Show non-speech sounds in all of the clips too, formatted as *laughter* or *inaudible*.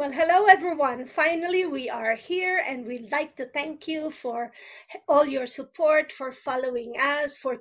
Well, hello everyone. Finally, we are here, and we'd like to thank you for all your support, for following us, for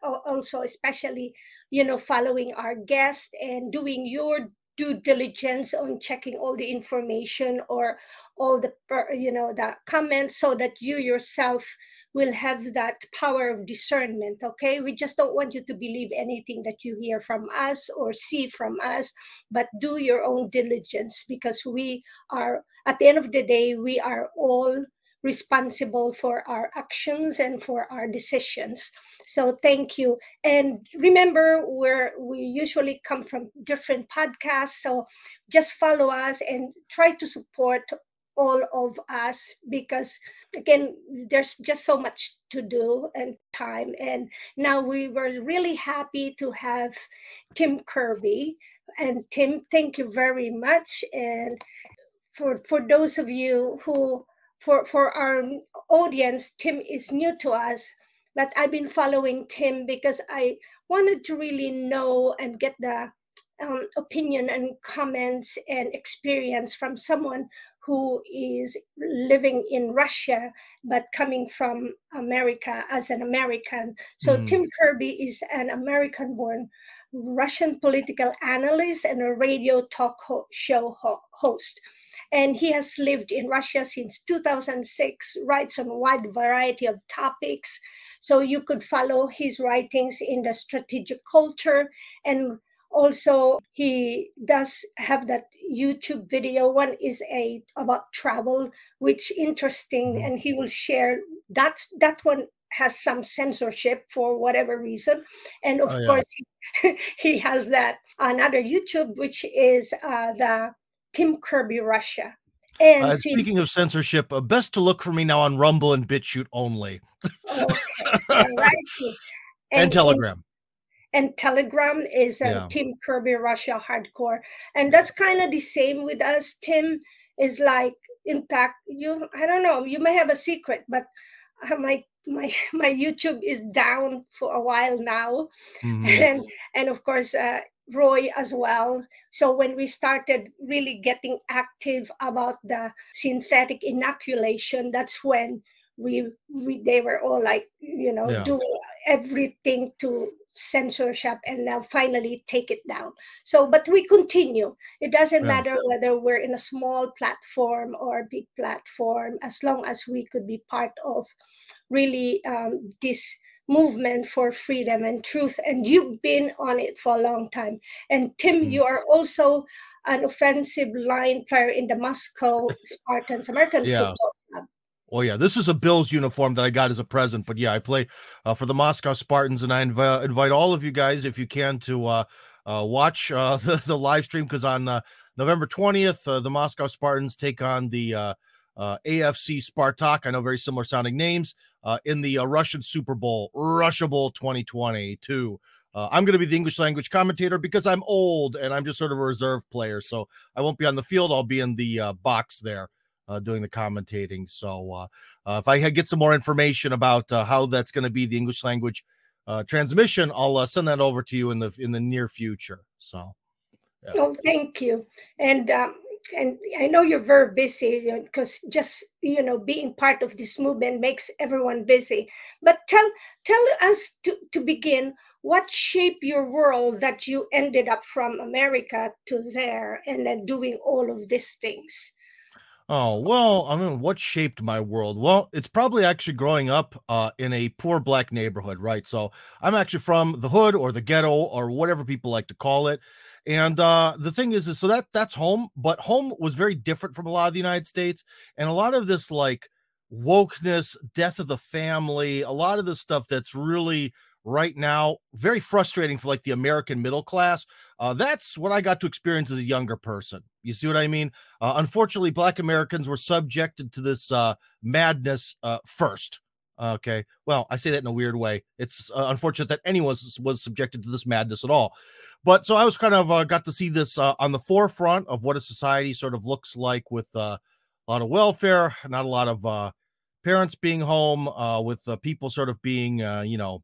also especially, you know, following our guest and doing your due diligence on checking all the information or all the you know the comments so that you yourself will have that power of discernment okay? We just don't want you to believe anything that you hear from us or see from us but do your own diligence because we are at the end of the day we are all responsible for our actions and for our decisions. So thank you. And remember where we usually come from different podcasts so just follow us and try to support all of us because again there's just so much to do and time. And now we were really happy to have tim kirby. And tim thank you very much. And for for those of you who for for our audience tim is new to us but i've been following tim because i wanted to really know and get the um, opinion and comments and experience from someone who is living in Russia but coming from America as an American. So mm. Tim Kirby is an American born Russian political analyst and a radio talk ho- show ho- host. And he has lived in Russia since 2006, writes on a wide variety of topics. So you could follow his writings in the strategic culture and also he does have that youtube video one is a about travel which interesting mm-hmm. and he will share that that one has some censorship for whatever reason and of oh, yeah. course he, *laughs* he, has that another youtube which is uh, the tim kirby russia and uh, speaking of censorship uh, best to look for me now on rumble and bitchute only okay. *laughs* and, and, telegram and Telegram is um, yeah. Tim Kirby Russia Hardcore, and that's kind of the same with us. Tim is like, in fact, you I don't know, you may have a secret, but uh, my my *laughs* my YouTube is down for a while now, mm-hmm. *laughs* and and of course. Uh, Roy as well. So when we started really getting active about the synthetic inoculation, that's when we we they were all like you know yeah. doing everything to censorship and now finally take it down so but we continue it doesn't yeah. matter whether we're in a small platform or a big platform as long as we could be part of really um, this movement for freedom and truth and you've been on it for a long time and tim mm. you are also an offensive line player in the moscow spartans american yeah. football Oh yeah, this is a Bills uniform that I got as a present. But yeah, I play uh, for the Moscow Spartans, and I inv- invite all of you guys, if you can, to uh, uh, watch uh, *laughs* the, the live stream because on uh, November twentieth, uh, the Moscow Spartans take on the AFC Spartak. I know very similar sounding names in the Russian Super Bowl, Russia Bowl 2022. Uh, I'm going to be the English language commentator because I'm old and I'm just sort of a reserve player. So I won't be on the field. I'll be in the box there uh, doing the commentating. So uh, uh, if I get some more information about uh, how that's going to be the English language transmission, I'll send that over to you in the in the near future. So. Yeah. Oh, thank you. And um, and I know you're very busy because just you know being part of this movement makes everyone busy. But tell tell us to to begin what shaped your world that you ended up from America to there and then doing all of these things. Oh, well, I mean, what shaped my world? Well, it's probably actually growing up uh, in a poor black neighborhood, right? So I'm actually from the hood or the ghetto or whatever people like to call it. And uh, the thing is, is so that that's home, but home was very different from a lot of the United States. And a lot of this like wokeness, death of the family, a lot of the stuff that's really right now very frustrating for like the american middle class uh, that's what i got to experience as a younger person. You see what i mean? Uh, unfortunately black americans were subjected to this uh, madness uh, first. Okay. Well i say that in a weird way. It's uh, unfortunate that anyone was, was, subjected to this madness at all. But so i was kind of uh, got to see this on the forefront of what a society sort of looks like with a lot of welfare not a lot of parents being home with people sort of being you know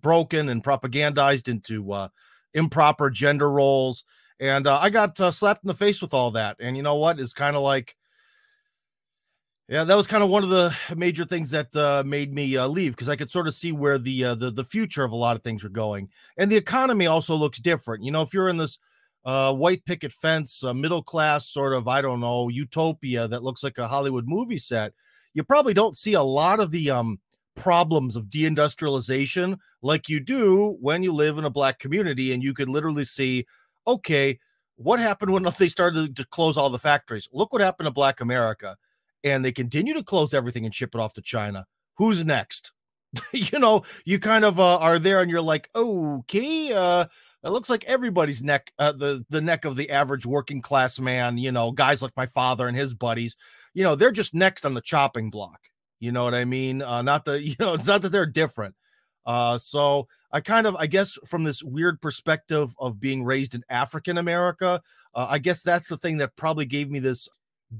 broken and propagandized into improper gender roles. And uh, I got uh, slapped in the face with all that. And you know what? It's kind of like, yeah, that was kind of one of the major things that uh, made me uh, leave because I could sort of see where the, uh, the the future of a lot of things were going, and the economy also looks different. You know, if you're in this uh, white picket fence, uh, middle class sort of, I don't know, utopia that looks like a Hollywood movie set, you probably don't see a lot of the um, problems of deindustrialization like you do when you live in a black community and you could literally see, okay, what happened when *laughs* they started to close all the factories? Look what happened to Black America. And they continue to close everything and ship it off to China. Who's next? *laughs* you know, you kind of uh, are there and you're like, okay, uh, it looks like everybody's neck, uh, the the neck of the average working class man. You know, guys like my father and his buddies. You know, they're just next on the chopping block. You know what I mean? Uh, not that *laughs* you know, it's not that they're different. Uh, so I kind of, I guess, from this weird perspective of being raised in African America, uh, I guess that's the thing that probably gave me this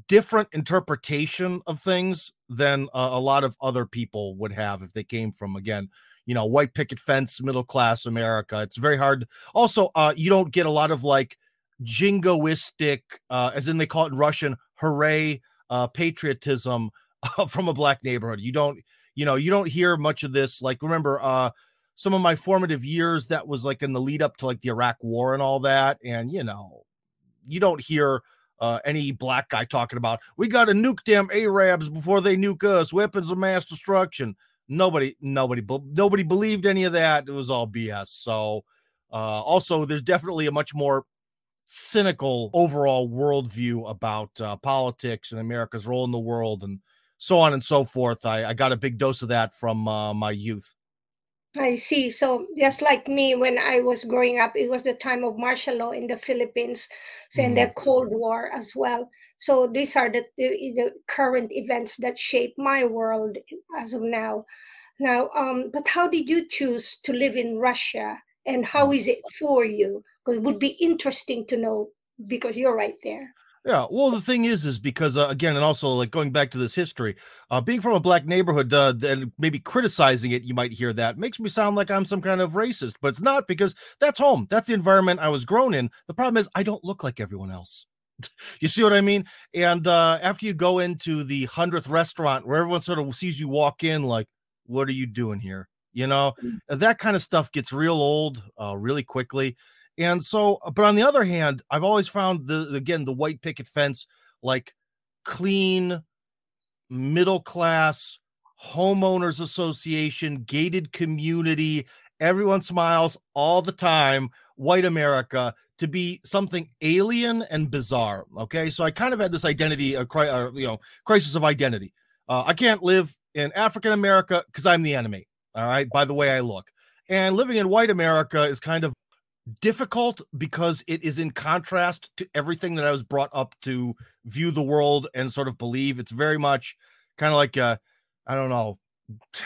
different interpretation of things than uh, a lot of other people would have if they came from again you know white picket fence middle class america it's very hard also uh you don't get a lot of like jingoistic uh as in they call it in russian hooray uh patriotism *laughs* from a black neighborhood. You don't you know you don't hear much of this like remember uh some of my formative years that was like in the lead up to like the iraq war and all that and you know you don't hear uh, any black guy talking about we got to nuke damn arabs before they nuke us. Weapons of mass destruction. Nobody nobody nobody believed any of that. It was all bs so uh also there's definitely a much more cynical overall worldview about uh, politics and america's role in the world and so on and so forth i, I got a big dose of that from uh, my youth I see. So just like me, when I was growing up, it was the time of martial law in the Philippines, so mm. and the mm-hmm. Cold War as well. So these are the, the, the current events that shape my world as of now. Now, um, but how did you choose to live in Russia, and how mm. it for you? Because it would be interesting to know because you're right there. Yeah, well, the thing is, is because uh, again, and also like going back to this history, uh, being from a black neighborhood uh, and maybe criticizing it, you might hear that makes me sound like I'm some kind of racist, but it's not because that's home. That's the environment I was grown in. The problem is I don't look like everyone else. *laughs* you see what I mean? And uh, after you go into the hundredth restaurant where everyone sort of sees you walk in, like, what are you doing here? You know, mm. that kind of stuff gets real old uh, really quickly. And so, uh, but on the other hand, I've always found the again the white picket fence like clean, middle class, homeowners association, gated community, everyone smiles all the time, white America to be something alien and bizarre. Okay, so I kind of had this identity, a cri- uh, you know, crisis of identity. Uh, I can't live in African America because I'm the enemy. All right, by the way I look, and living in white America is kind of difficult because it is in contrast to everything that I was brought up to view the world and sort of believe. It's very much kind of like uh, I don't know. *sighs*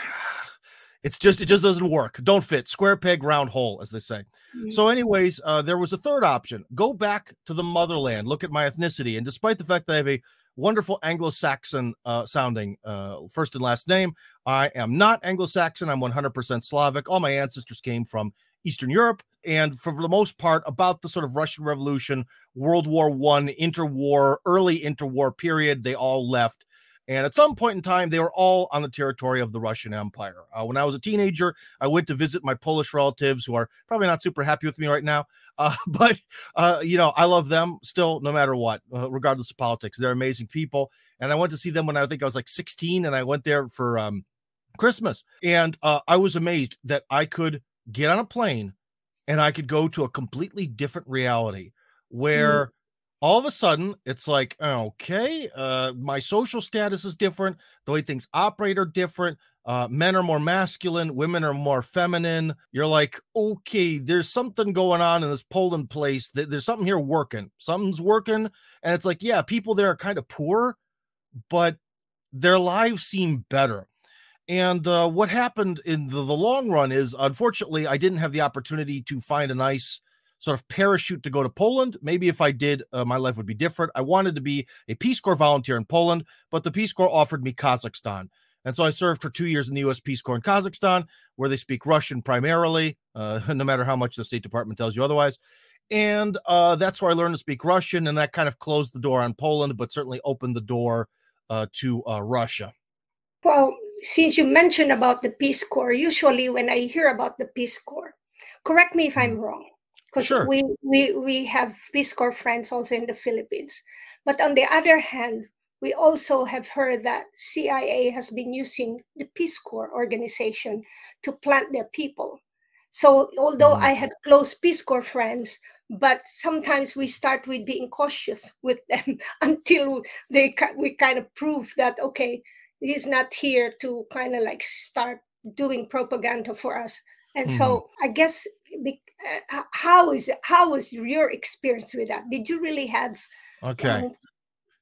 It's just it just doesn't work. Don't fit. Square peg, round hole, as they say. Mm-hmm. So, anyways, uh, there was a third option. Go back to the motherland. Look at my ethnicity, and despite the fact that I have a wonderful Anglo-Saxon uh, sounding uh, first and last name, I am not Anglo-Saxon. I'm 100% Slavic. All my ancestors came from Eastern Europe, and for the most part, about the sort of Russian Revolution, World War One, interwar, early interwar period, they all left. And at some point in time, they were all on the territory of the Russian Empire. Uh, when I was a teenager, I went to visit my Polish relatives who are probably not super happy with me right now. *laughs* Uh, but, uh, you know, I love them still, no matter what, uh, regardless of politics. They're amazing people. And I went to see them when I think I was like 16, and I went there for um, Christmas. And uh, I was amazed that I could get on a plane and I could go to a completely different reality where mm. all of a sudden it's like, okay, uh, my social status is different. The way things operate are different. Uh, men are more masculine, women are more feminine. You're like, okay, there's something going on in this Poland place. There's something here working. Something's working. And it's like, yeah, people there are kind of poor, but their lives seem better. And uh, what happened in the, the, long run is, unfortunately, I didn't have the opportunity to find a nice sort of parachute to go to Poland. Maybe if I did, uh, my life would be different. I wanted to be a Peace Corps volunteer in Poland, but the Peace Corps offered me Kazakhstan. And so I served for two years in the U.S. Peace Corps in Kazakhstan, where they speak Russian primarily, uh, *laughs* no matter how much the State Department tells you otherwise. And uh, that's where I learned to speak Russian, and that kind of closed the door on Poland, but certainly opened the door uh, to uh, Russia. Well, since you mentioned about the Peace Corps, usually when I hear about the Peace Corps, correct me if I'm mm-hmm. wrong, because sure. we, we we have Peace Corps friends also in the Philippines. But on the other hand, we also have heard that CIA has been using the Peace Corps organization to plant their people. So although mm-hmm. I had close Peace Corps friends, but sometimes we start with being cautious with them *laughs* until they we kind of prove that okay, he's not here to kind of like start doing propaganda for us. And mm-hmm. so I guess uh, how is it, how was your experience with that? Did you really have okay? Um,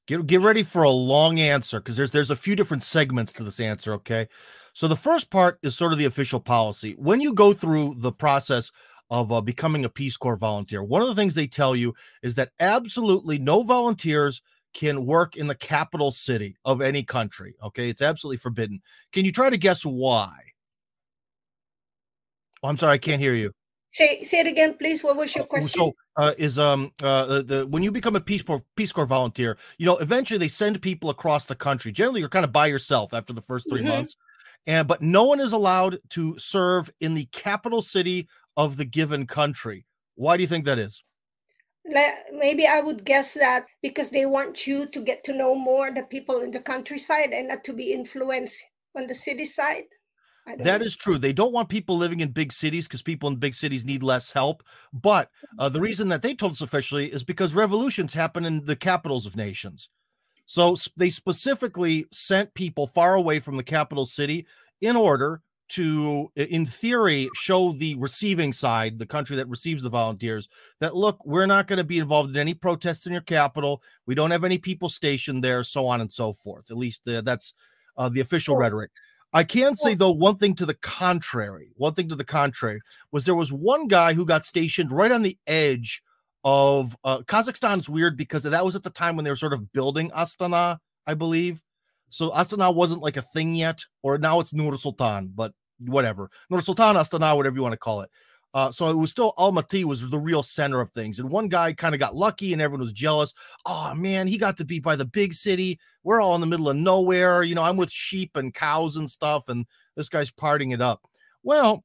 Get get ready for a long answer because there's there's a few different segments to this answer. Okay, so the first part is sort of the official policy. When you go through the process of uh, becoming a Peace Corps volunteer, one of the things they tell you is that absolutely no volunteers can work in the capital city of any country. Okay, it's absolutely forbidden. Can you try to guess why? Oh, I'm sorry, I can't hear you. Say say it again, please. What was your uh, question? So uh, is um uh the when you become a Peace Corps Peace Corps volunteer, you know, eventually they send people across the country. Generally, you're kind of by yourself after the first 3 mm-hmm. months, and but no one is allowed to serve in the capital city of the given country. Why do you think that is? Maybe I would guess that because they want you to get to know more the people in the countryside and not to be influenced on the city side. That know. is true. They don't want people living in big cities because people in big cities need less help. But uh, the reason that they told us officially is because revolutions happen in the capitals of nations. So they specifically sent people far away from the capital city in order to, in theory, show the receiving side, the country that receives the volunteers, that look, we're not going to be involved in any protests in your capital. We don't have any people stationed there, so on and so forth. At least uh, that's uh, the official rhetoric. I can say though one thing to the contrary. One thing to the contrary was there was one guy who got stationed right on the edge of uh, Kazakhstan's weird because that was at the time when they were sort of building Astana, I believe. So Astana wasn't like a thing yet, or now it's Nur Sultan, but whatever. Nur Sultan, Astana, whatever you want to call it. Uh, so it was still Almaty was the real center of things. And one guy kind of got lucky and everyone was jealous. Oh man, he got to be by the big city. We're all in the middle of nowhere. You know, I'm with sheep and cows and stuff, and this guy's parting it up. Well,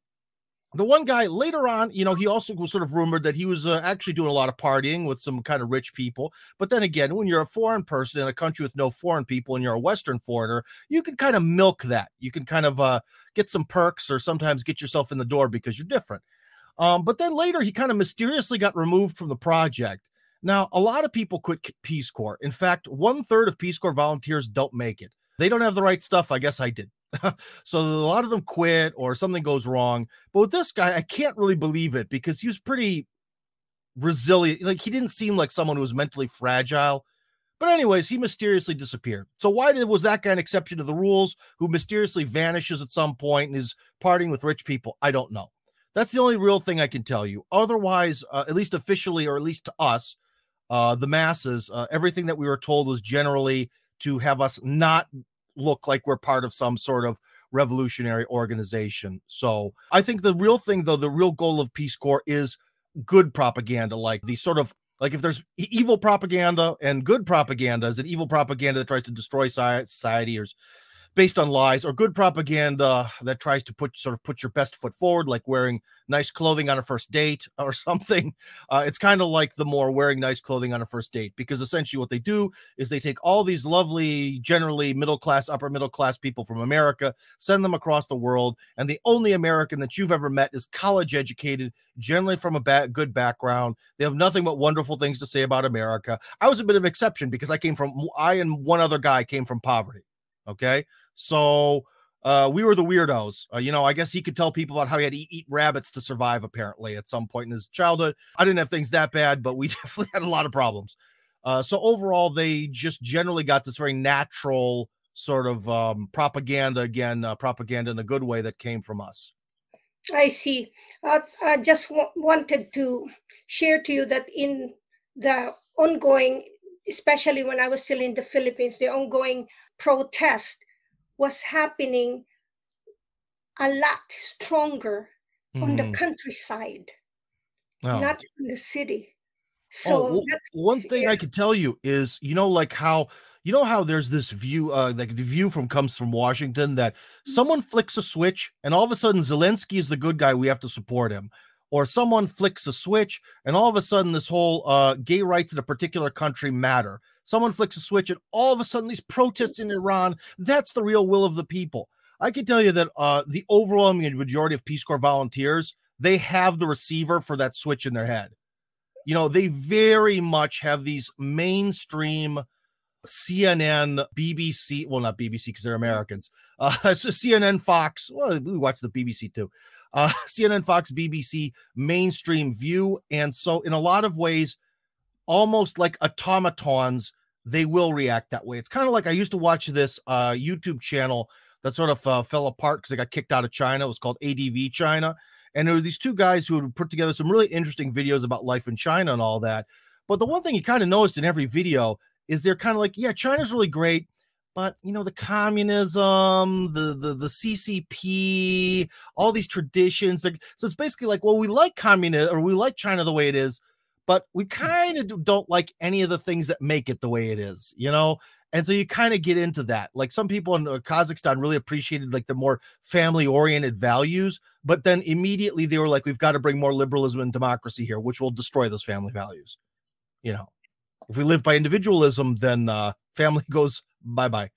the one guy later on, you know, he also was sort of rumored that he was uh, actually doing a lot of partying with some kind of rich people. But then again, when you're a foreign person in a country with no foreign people and you're a Western foreigner, you can kind of milk that. You can kind of uh, get some perks or sometimes get yourself in the door because you're different. Um, but then later, he kind of mysteriously got removed from the project. Now, a lot of people quit Peace Corps. In fact, one third of Peace Corps volunteers don't make it. They don't have the right stuff. I guess I did. *laughs* so a lot of them quit or something goes wrong. But with this guy, I can't really believe it because he was pretty resilient. Like he didn't seem like someone who was mentally fragile. But anyways, he mysteriously disappeared. So why did was that guy an exception to the rules who mysteriously vanishes at some point and is partying with rich people? I don't know. That's the only real thing I can tell you. Otherwise, uh, at least officially, or at least to us, uh, the masses, uh, everything that we were told was generally to have us not look like we're part of some sort of revolutionary organization. So I think the real thing, though, the real goal of Peace Corps is good propaganda, like the sort of like if there's evil propaganda and good propaganda, is it evil propaganda that tries to destroy society or based on lies or good propaganda that tries to put sort of put your best foot forward, like wearing nice clothing on a first date *laughs* or something. Uh, it's kind of like the more wearing nice clothing on a first date because essentially what they do is they take all these lovely, generally middle class, upper middle class people from America, send them across the world, and the only American that you've ever met is college educated, generally from a bad, good background. They have nothing but wonderful things to say about America. I was a bit of an exception because I came from I and one other guy came from poverty. Okay. So uh, we were the weirdos. Uh, you know, I guess he could tell people about how he had to eat, eat, rabbits to survive, apparently, at some point in his childhood. I didn't have things that bad, but we *laughs* definitely had a lot of problems. Uh, so overall, they just generally got this very natural sort of um, propaganda, again, uh, propaganda in a good way that came from us. I see. Uh, I just w- wanted to share to you that in the ongoing, especially when I was still in the Philippines, the ongoing protest was happening a lot stronger mm-hmm. on the mm-hmm. countryside oh. not in the city. So oh, well, one thing yeah. I could tell you is, you know, like how you know how there's this view, uh, like the view from comes from Washington that mm-hmm. someone flicks a switch and all of a sudden Zelensky is the good guy. We have to support him. Or someone flicks a switch and all of a sudden this whole uh, gay rights in a particular country matter. Someone flicks a switch and all of a sudden these protests in Iran, that's the real will of the people. I can tell you that uh, the overwhelming majority of Peace Corps volunteers, they have the receiver for that switch in their head. You know, they very much have these mainstream CNN, BBC, well, not BBC because they're Americans. Uh, *laughs* it's CNN, Fox. Well, we watch the BBC too. Uh, *laughs* CNN, Fox, BBC, mainstream view. And so, in a lot of ways, almost like automatons, they will react that way. It's kind of like I used to watch this uh, YouTube channel that sort of uh, fell apart because they got kicked out of China. It was called ADV China. And there were these two guys who put together some really interesting videos about life in China and all that. But the one thing you kind of noticed in every video is they're kind of like, yeah, China's really great, but you know, the communism, the the the CCP, all these traditions. So it's basically like, well, we like communism or we like China the way it is, but we kind of don't like any of the things that make it the way it is, you know. And so you kind of get into that. Like some people in uh, Kazakhstan really appreciated like the more family oriented values, but then immediately they were like, we've got to bring more liberalism and democracy here, which will destroy those family values. You know, if we live by individualism, then uh, family *laughs* goes bye bye.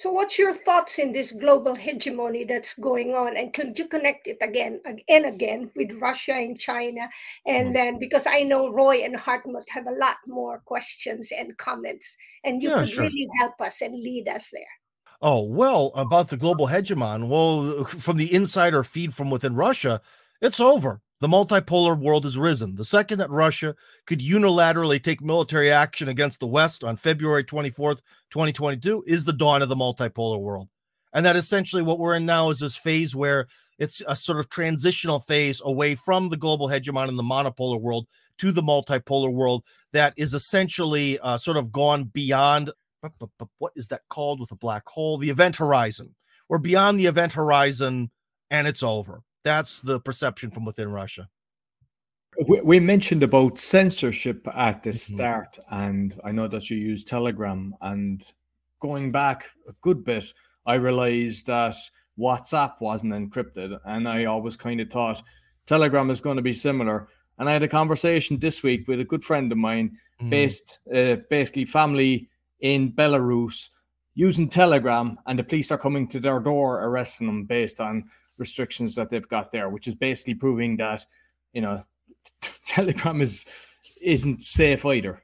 So, what's your thoughts in this global hegemony that's going on? And could you connect it again and again with Russia and China? And mm-hmm. then, because I know Roy and Hartmut have a lot more questions and comments, and you yeah, could sure. really help us and lead us there. Oh, well, about the global hegemon. Well, from the insider feed from within Russia, it's over. The multipolar world has risen. The second that Russia could unilaterally take military action against the West on February 24th, 2022, is the dawn of the multipolar world. And that essentially what we're in now is this phase where it's a sort of transitional phase away from the global hegemon in the monopolar world to the multipolar world that is essentially uh, sort of gone beyond what is that called with a black hole? The event horizon. We're beyond the event horizon and it's over. That's the perception from within Russia. We, we mentioned about censorship at the mm-hmm. start, and I know that you use Telegram. And going back a good bit, I realized that WhatsApp wasn't encrypted, and I always kind of thought Telegram is going to be similar. And I had a conversation this week with a good friend of mine, mm. based uh, basically family in Belarus, using Telegram, and the police are coming to their door arresting them based on restrictions that they've got there, which is basically proving that you know *laughs* Telegram is isn't safe either.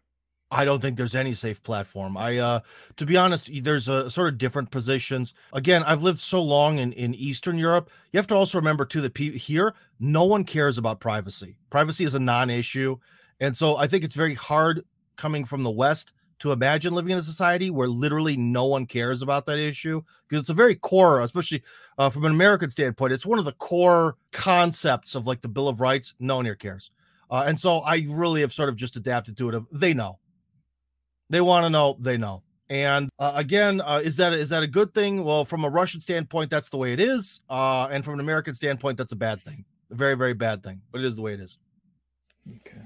I don't think there's any safe platform. I uh to be honest, there's a sort of different positions. Again, I've lived so long in in Eastern Europe. You have to also remember too that pe- here no one cares about privacy. Privacy is a non-issue. And so I think it's very hard coming from the West to imagine living in a society where literally no one cares about that issue because it's a very core, especially uh, from an American standpoint, it's one of the core concepts of like the Bill of Rights. No one here cares. Uh, and so I really have sort of just adapted to it. Of they know, they want to know, they know. And uh, again, uh, is that is that a good thing? Well, from a Russian standpoint, that's the way it is, uh, and from an American standpoint, that's a bad thing, a very very bad thing. But it is the way it is. Okay.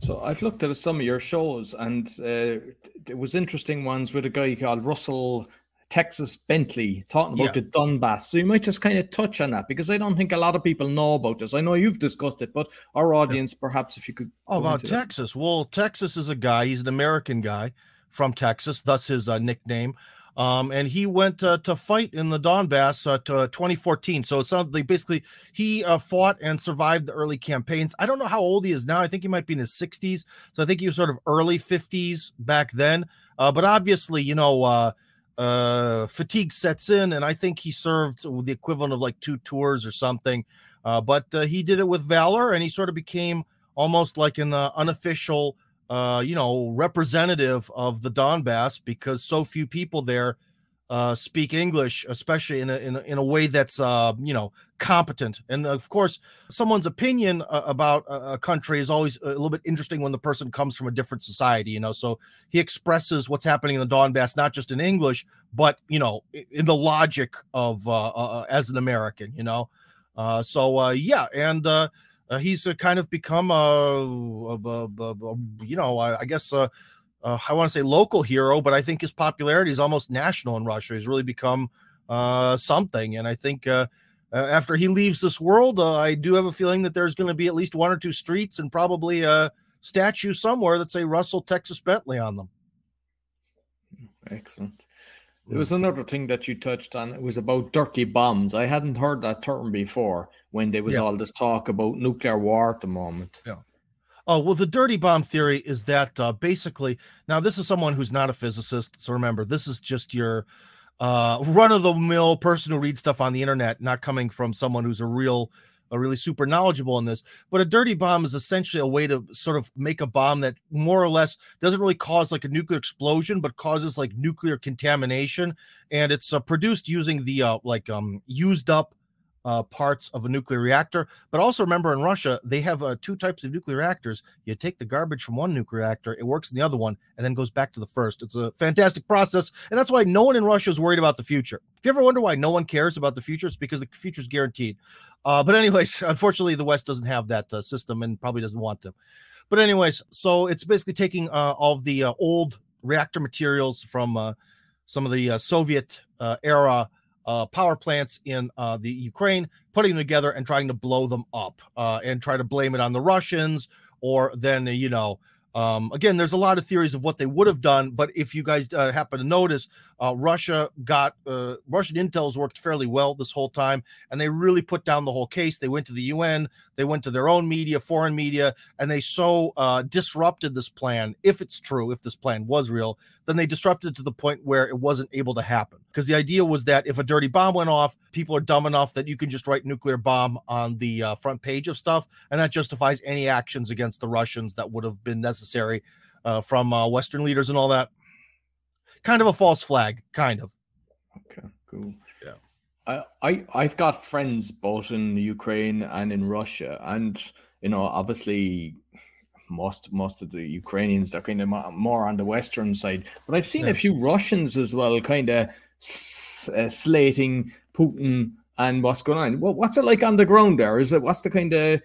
So I've looked at some of your shows, and uh, it was interesting ones with a guy called Russell Texas Bentley talking about yeah. the Donbass. So you might just kind of touch on that because I don't think a lot of people know about this. I know you've discussed it, but our audience, perhaps, if you could. Oh, about Texas. That. Well, Texas is a guy. He's an American guy from Texas. Thus his uh, nickname. Um, and he went uh, to fight in the Donbass uh, to 2014. So like basically he uh, fought and survived the early campaigns. I don't know how old he is now. I think he might be in his 60s. So I think he was sort of early 50s back then. Uh, but obviously, you know, uh, uh, fatigue sets in, and I think he served the equivalent of like two tours or something. but he did it with valor, and he sort of became almost like an unofficial uh, you know, representative of the Donbass because so few people there uh, speak English, especially in a, in a, in a way that's, uh, you know, competent. And of course, someone's opinion uh, about a, a, country is always a little bit interesting when the person comes from a different society, you know. So he expresses what's happening in the Donbass, not just in English, but, you know, in the logic of uh, uh, uh as an American, you know. Uh, so, uh, yeah. And, uh, uh, he's uh, kind of become a, a, a, a you know, I, I guess uh, uh, I want to say local hero, but I think his popularity is almost national in Russia. He's really become uh, something, and I think after he leaves this world, I do have a feeling that there's going to be at least one or two streets and probably a statue somewhere that say Russell Texas Bentley on them. Excellent. There was another thing that you touched on. It was about dirty bombs. I hadn't heard that term before when there was yeah. all this talk about nuclear war at the moment. Yeah. Oh, well, the dirty bomb theory is that uh, basically, now this is someone who's not a physicist. So remember, this is just your uh, run of the mill person who reads stuff on the internet, not coming from someone who's a real are really super knowledgeable in this. But a dirty bomb is essentially a way to sort of make a bomb that more or less doesn't really cause like a nuclear explosion, but causes like nuclear contamination. And it's uh, produced using the uh, like um, used up uh, parts of a nuclear reactor. But also remember, in Russia, they have uh, two types of nuclear reactors. You take the garbage from one nuclear reactor, it works in the other one, and then goes back to the first. It's a fantastic process, and that's why no one in Russia is worried about the future. If you ever wonder why no one cares about the future, it's because the future is guaranteed. Uh, but anyways, *laughs* unfortunately, the West doesn't have that uh, system and probably doesn't want to. But anyways, so it's basically taking uh, all of the uh, old reactor materials from some of the Soviet era uh, power plants in uh, the Ukraine, putting them together and trying to blow them up uh, and try to blame it on the Russians or then, you know, um, again, there's a lot of theories of what they would have done, but if you guys uh, happen to notice, uh, Russia got uh, Russian intel's worked fairly well this whole time, and they really put down the whole case. They went to the UN, they went to their own media, foreign media, and they so uh, disrupted this plan. If it's true, if this plan was real, then they disrupted it to the point where it wasn't able to happen. Because the idea was that if a dirty bomb went off, people are dumb enough that you can just write nuclear bomb on the uh, front page of stuff, and that justifies any actions against the Russians that would have been necessary uh, from uh, Western leaders and all that. Kind of a false flag, kind of. Okay, cool. Yeah. I, I I've got friends both in Ukraine and in Russia, and you know, obviously most most of the Ukrainians they're kind of more on the western side, but I've seen yeah. a few Russians as well, kind of uh, slating Putin and what's going on. Well, what's it like on the ground there? Is it what's the kind of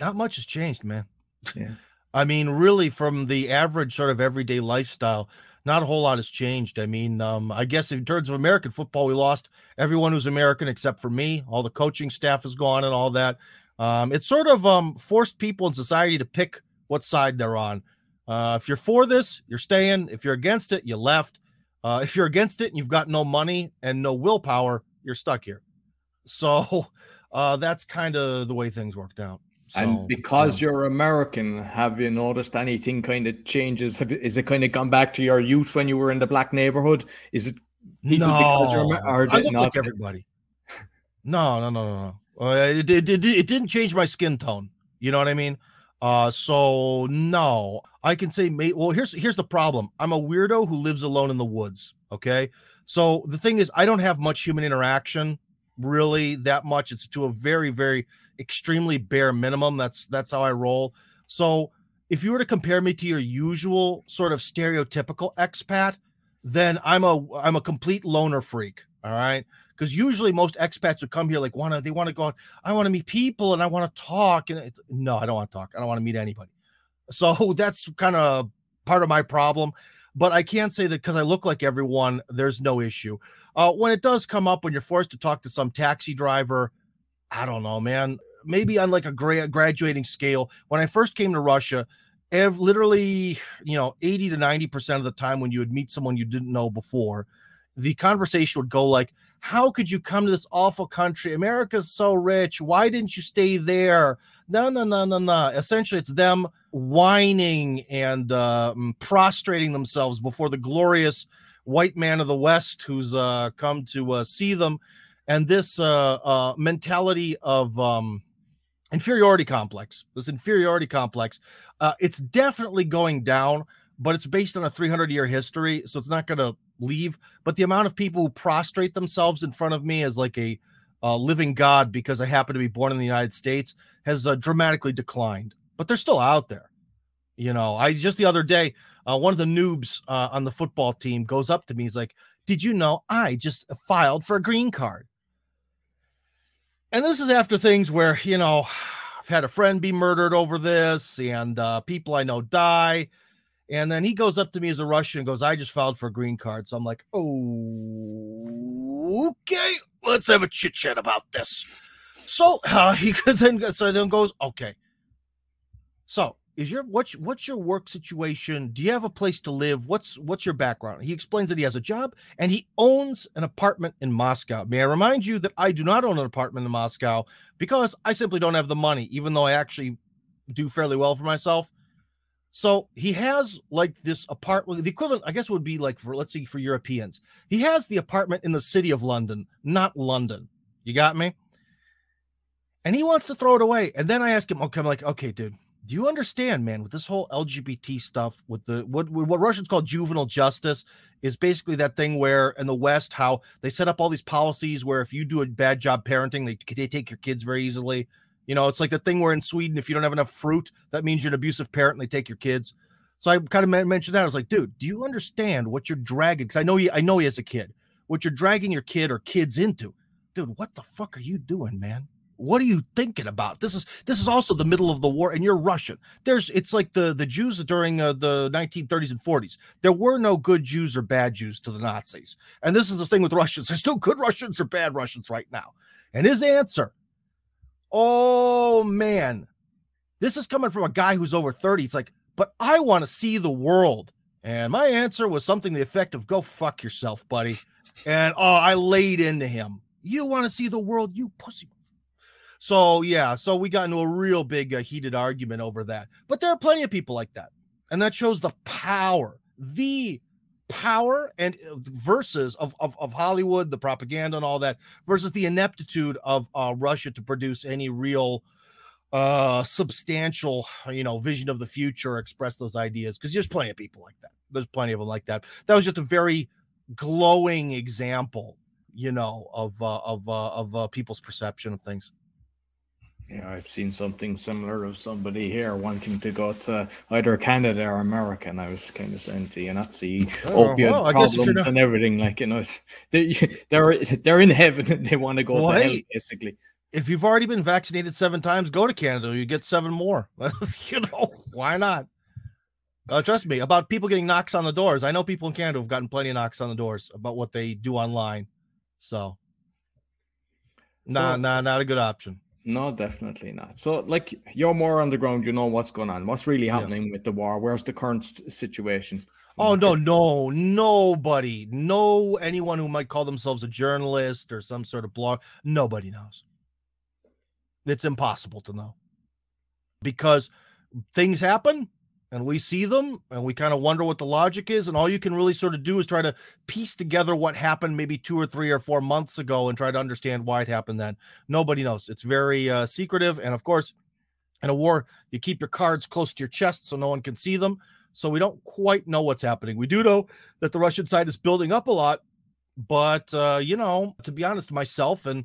not much has changed, man. Yeah. I mean, really, from the average sort of everyday lifestyle, not a whole lot has changed. I mean, um, I guess in terms of American football, we lost everyone who's American except for me. All the coaching staff is gone and all that. Um, it sort of um, forced people in society to pick what side they're on. Uh, if you're for this, you're staying. If you're against it, you left. Uh, if you're against it and you've got no money and no willpower, you're stuck here. So *laughs* uh, that's kind of the way things worked out. So, and because yeah. you're American, have you noticed anything kind of changes? Have, is it kind of gone back to your youth when you were in the black neighborhood? Is it no? Or I look not? like everybody. no, no, no, no, no. Uh, it, it, it, it didn't change my skin tone. You know what I mean? Uh, so no, I can say, mate. Well, here's here's the problem. I'm a weirdo who lives alone in the woods. Okay, so the thing is, I don't have much human interaction, really that much. It's to a very very extremely bare minimum. That's that's how I roll. So if you were to compare me to your usual sort of stereotypical expat, then I'm a I'm a complete loner freak. All right. Because usually most expats who come here like wanna they want to go, I want to meet people and I want to talk. And it's no, I don't want to talk. I don't want to meet anybody. So *laughs* that's kind of part of my problem. But I can't say that because I look like everyone, there's no issue. Uh, when it does come up when you're forced to talk to some taxi driver, I don't know, man. Maybe on like a gra- graduating scale. When I first came to Russia, ev- literally, you know, 80 to 90% of the time when you would meet someone you didn't know before, the conversation would go like, How could you come to this awful country? America's so rich. Why didn't you stay there? No, no, no, no, no. Essentially, it's them whining and uh, prostrating themselves before the glorious white man of the West who's uh, come to uh, see them and this uh, uh, mentality of um, inferiority complex, this inferiority complex, uh, it's definitely going down, but it's based on a 300 year history, so it's not going to leave. But the amount of people who prostrate themselves in front of me as like a living god because I happen to be born in the United States has uh, dramatically declined, but they're still out there. You know, I just the other day, uh, one of the noobs uh, on the football team goes up to me. He's like, "Did you know I just filed for a green card?" And this is after things where you know I've had a friend be murdered over this, and uh, people I know die. And then he goes up to me as a Russian and goes, I just filed for a green card. So I'm like, oh, okay, let's have a chit chat about this. So uh, *laughs* he then so then goes, okay. So is your what's what's your work situation? Do you have a place to live? What's what's your background? He explains that he has a job and he owns an apartment in Moscow. May I remind you that I do not own an apartment in Moscow because I simply don't have the money, even though I actually do fairly well for myself. So he has like this apartment, the equivalent, I guess, would be like for let's see, for Europeans. He has the apartment in the city of London, not London. You got me? And he wants to throw it away. And then I ask him, okay, I'm like, okay, dude, do you understand, man, with this whole LGBT stuff, with the what what Russians call juvenile justice, is basically that thing where in the West, how they set up all these policies where if you do a bad job parenting, they, they take your kids very easily. You know, it's like the thing where in Sweden, if you don't have enough fruit, that means you're an abusive parent and they take your kids. So I kind of mentioned that. I was like, dude, do you understand what you're dragging? Because I know he, I know he has a kid. What you're dragging your kid or kids into, dude. What the fuck are you doing, man? What are you thinking about? This is this is also the middle of the war and you're russian. There's it's like the the jews during uh, the 1930s and 40s there were no good jews or bad jews to the nazis. And this is the thing with russians. There's no good russians or bad russians right now. And his answer oh man this is coming from a guy who's over 30 it's like but i want to see the world and my answer was something the effect of go fuck yourself buddy. And oh i laid into him. You want to see the world you pussy so yeah, so we got into a real big uh, heated argument over that. But there are plenty of people like that, and that shows the power, the power and uh, versus of, of, of Hollywood, the propaganda and all that, versus the ineptitude of uh, Russia to produce any real uh substantial you know vision of the future express those ideas because there's plenty of people like that. There's plenty of them like that. That was just a very glowing example you know of uh, of uh, of uh, people's perception of things yeah, I've seen something similar of somebody here wanting to go to either Canada or America, and I was kind of saying to you, not see oh, opioid well, problems and everything. Like you know, they're *laughs* they're, they're in heaven and they want to go well, to hell, basically. If you've already been vaccinated seven times, go to Canada. You get seven more. *laughs* you know why not? Uh, trust me about people getting knocks on the doors. I know people in Canada have gotten plenty of knocks on the doors about what they do online. So, so nah, nah, not a good option. No, definitely not. So, like, you're more on the ground. You know what's going on. What's really happening yeah. with the war? Where's the current situation? Oh no, no, nobody, no anyone who might call themselves a journalist or some sort of blog. Nobody knows. It's impossible to know because things happen and we see them and we kind of wonder what the logic is and all you can really sort of do is try to piece together what happened maybe two or three or four months ago and try to understand why it happened then. Nobody knows. It's very uh, secretive and of course in a war you keep your cards close to your chest so no one can see them so we don't quite know what's happening. We do know that the russian side is building up a lot but uh, you know to be honest myself and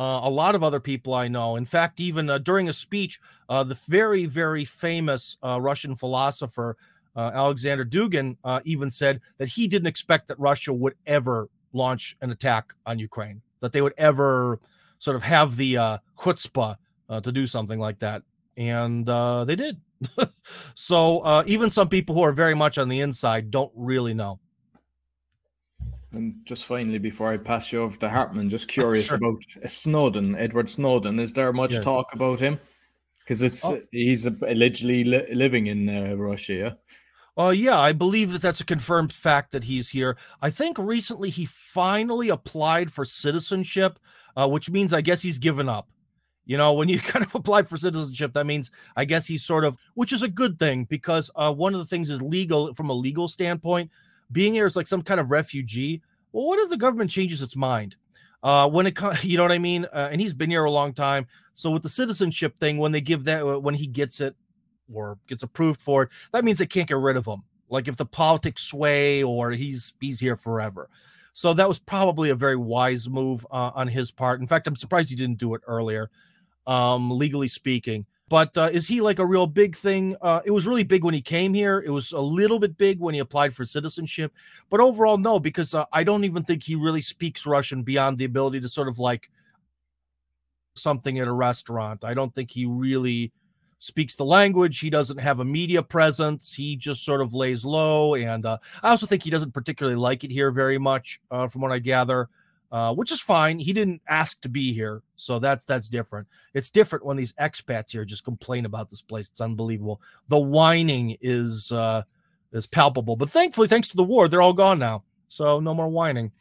uh, a lot of other people I know. In fact, even uh, during a speech, uh, the very, very famous uh, Russian philosopher uh, Alexander Dugin uh, even said that he didn't expect that Russia would ever launch an attack on Ukraine, that they would ever sort of have the chutzpah to do something like that. And they did. *laughs* so even some people who are very much on the inside don't really know. And just finally, before I pass you over to Hartman, just *laughs* curious sure. about Snowden, Edward Snowden. Is there much yeah. talk about him? Because it's oh. he's allegedly li- living in uh, Russia. Yeah? Uh, yeah, I believe that that's a confirmed fact that he's here. I think recently he finally applied for citizenship, uh, which means I guess he's given up. You know, when you *laughs* kind of apply for citizenship, that means I guess he's sort of, which is a good thing because uh, one of the things is legal from a legal standpoint being here as like some kind of refugee. Well, what if the government changes its mind? Uh, when it comes, *laughs* you know what I mean? Uh, and he's been here a long time. So with the citizenship thing, when they give that, when he gets it or gets approved for it, that means they can't get rid of him. Like if the politics sway or he's he's here forever. So that was probably a very wise move uh, on his part. In fact, I'm surprised he didn't do it earlier, um, legally speaking. But uh, is he like a real big thing? Uh, it was really big when he came here. It was a little bit big when he applied for citizenship. But overall, no, because uh, I don't even think he really speaks Russian beyond the ability to sort of like something at a restaurant. I don't think he really speaks the language. He doesn't have a media presence. He just sort of lays low. And uh, I also think he doesn't particularly like it here very much, uh, from what I gather, uh, which is fine. He didn't ask to be here, so that's that's different. It's different when these expats here just complain about this place. It's unbelievable. The whining is uh, is palpable, but thankfully, thanks to the war, they're all gone now, so no more whining.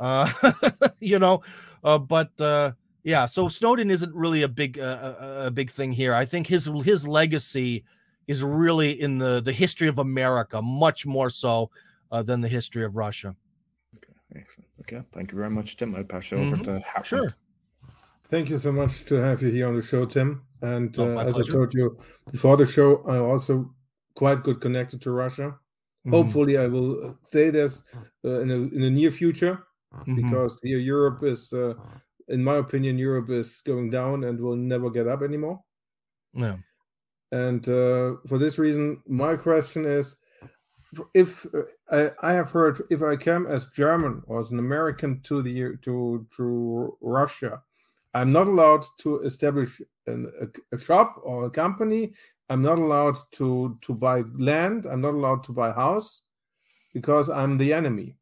Uh, *laughs* you know, uh, but uh, yeah, so Snowden isn't really a big uh, a big thing here. I think his his legacy is really in the the history of America, much more so uh, than the history of Russia. Excellent. Okay, thank you very much, Tim. I'll pass you over mm-hmm. to Hartmut. Sure. Thank you so much to have you here on the show, Tim. And oh, uh, as pleasure. I told you before the show, I'm also quite good connected to Russia. Mm-hmm. Hopefully, I will say this uh, in, a, in the near future mm-hmm. because here Europe is uh, in my opinion, Europe is going down and will never get up anymore. Yeah. And uh, for this reason, my question is if uh, I, I, have heard if I come as German or as an American to the to to Russia, I'm not allowed to establish an, a, a shop or a company. I'm not allowed to to buy land. I'm not allowed to buy house because I'm the enemy.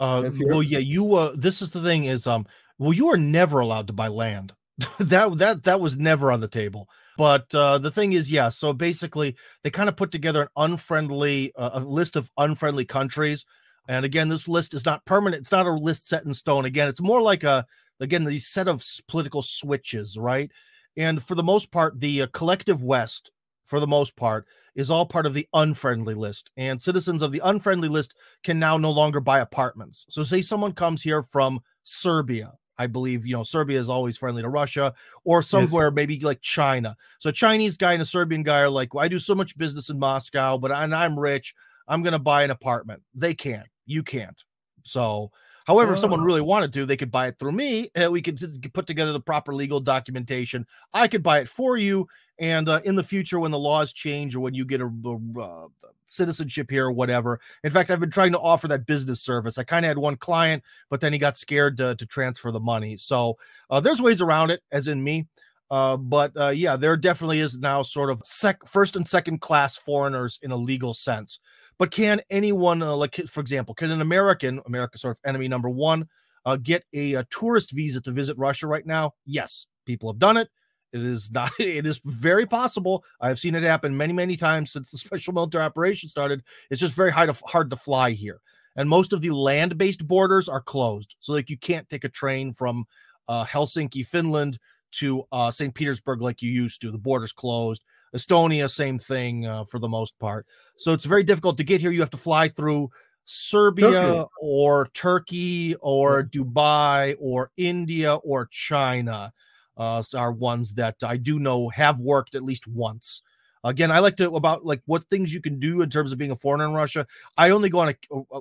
Uh, well, yeah, you. Uh, this is the thing: is um, well, you are never allowed to buy land. *laughs* that that that was never on the table. But uh, the thing is, yeah. So basically, they kind of put together an unfriendly uh, a list of unfriendly countries. And again, this list is not permanent. It's not a list set in stone. Again, it's more like a again these set of political switches, right? And for the most part, the uh, collective West, for the most part, is all part of the unfriendly list. And citizens of the unfriendly list can now no longer buy apartments. So, say someone comes here from Serbia I believe, you know, Serbia is always friendly to Russia or somewhere yes. maybe like China. So a Chinese guy and a Serbian guy are like, well, I do so much business in Moscow, but I, I'm rich. I'm going to buy an apartment. They can't. You can't. So, however, oh. if someone oh. really oh. wanted to, they could buy it through me. And we could put together the proper legal documentation. I could buy it for you. And uh, in the future, when the laws change or when you get a, a citizenship here or whatever. In fact, I've been trying to offer that business service. I kind of had one client, but then he got scared to, to transfer the money. So uh, there's ways around it, as in me. Uh, but uh, yeah, there definitely is now sort of sec- first and second class foreigners in a legal sense. But can anyone, uh, like for example, can an American, America sort of enemy number one, uh, get a, a tourist visa to visit Russia right now? Yes, people have done it. It is not, *laughs* it is very possible. I've seen it happen many, many times since the *laughs* special military operation started. It's just very hard to, hard to fly here. And most of the land based borders are closed. So, like, you can't take a train from uh, Helsinki, Finland to uh, St. Petersburg like you used to. The border's closed. Estonia, same thing uh, for the most part. So, it's very difficult to get here. You have to fly through Serbia or Turkey or Dubai or India or China uh, are ones that I do know have worked at least once. Again, I like to about like what things you can do in terms of being a foreigner in Russia. I only go on a,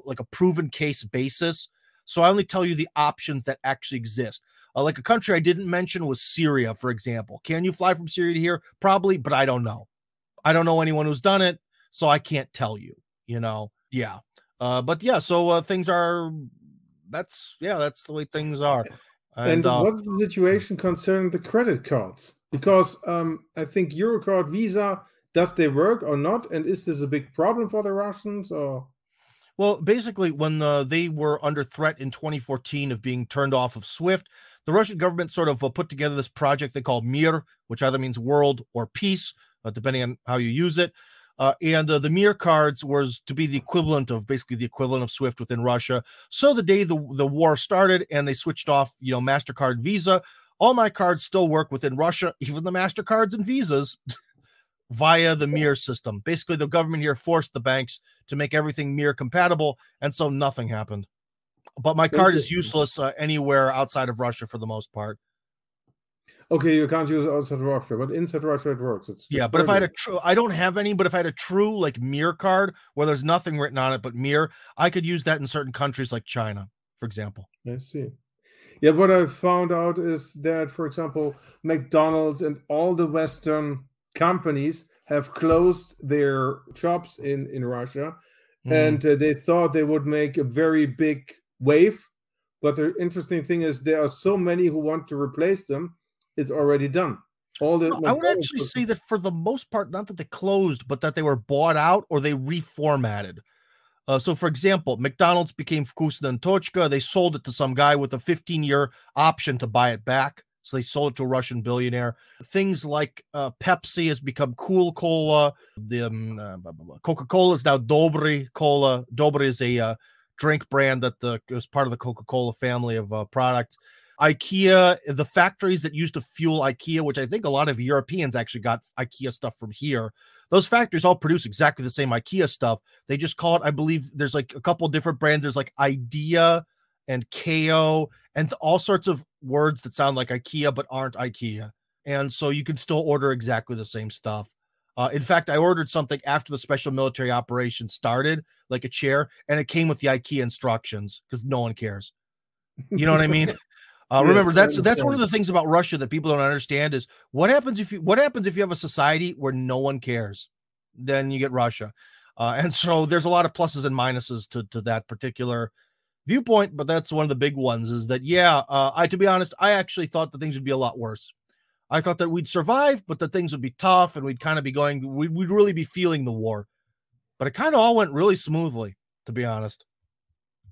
like a proven case basis, so I only tell you the options that actually exist. Uh, like a country I didn't mention was Syria, for example. Can you fly from Syria to here? Probably, but I don't know. I don't know anyone who's done it, so I can't tell you. You know, yeah. Uh, but yeah, so uh, things are. That's yeah, that's the way things are. And, and uh, what's the situation concerning the credit cards? Because um, I think Eurocard, Visa, does they work or not? And is this a big problem for the Russians or? Well, basically, when uh, they were under threat in 2014 of being turned off of SWIFT, the Russian government sort of uh, put together this project they call Mir, which either means world or peace, uh, depending on how you use it. Uh, and uh, the Mir cards was to be the equivalent of basically the equivalent of Swift within Russia. So the day the, the war started and they switched off, you know, MasterCard, Visa, all my cards still work within Russia, *laughs* even the MasterCards and Visas *laughs* via the Mir system. Basically, the government here forced the banks to make everything Mir compatible. And so nothing happened. But my card is useless uh, anywhere outside of Russia for the most part. Okay, you can't use outside Russia, but inside Russia it works. It's yeah, but if I had a true, I don't have any, but if I had a true like Mir card where there's nothing written on it but mirror, I could use that in certain countries like China, for example. I see. Yeah, what I found out is that, for example, McDonald's and all the Western companies have closed their shops in in Russia, mm. and uh, they thought they would make a very big wave. But the interesting thing is there are so many who want to replace them it's already done. All the No, I would actually say that for the most part, not that they closed, but that they were bought out or they reformatted. Uh, so, for example, McDonald's became Vkusno and Tochka. They sold it to some guy with a 15 year option to buy it back. So they sold it to a Russian billionaire. Things like uh, Pepsi has become Cool Cola. The um, uh, Coca Cola is now Dobry Cola. Dobry is a uh, drink brand that the, is part of the Coca Cola family of uh, products. IKEA, the factories that used to fuel IKEA, which I think a lot of Europeans actually got IKEA stuff from here. Those factories all produce exactly the same IKEA stuff. They just call it, I believe, there's like a couple different brands. There's like IDEA and KO and all sorts of words that sound like IKEA but aren't IKEA. And so you can still order exactly the same stuff. Uh, in fact, I ordered something after the special military operation started, like a chair, and it came with the IKEA instructions because no one cares. You know what I mean? *laughs* Uh, Yes, remember, that's that's one of the things about Russia that people don't understand is what happens if you what happens if you have a society where no one cares, then you get Russia, uh, and so there's a lot of pluses and minuses to to that particular viewpoint. But that's one of the big ones is that yeah, uh, I to be honest, I actually thought that things would be a lot worse. I thought that we'd survive, but that things would be tough and we'd kind of be going, we'd, we'd really be feeling the war. But it kind of all went really smoothly, to be honest.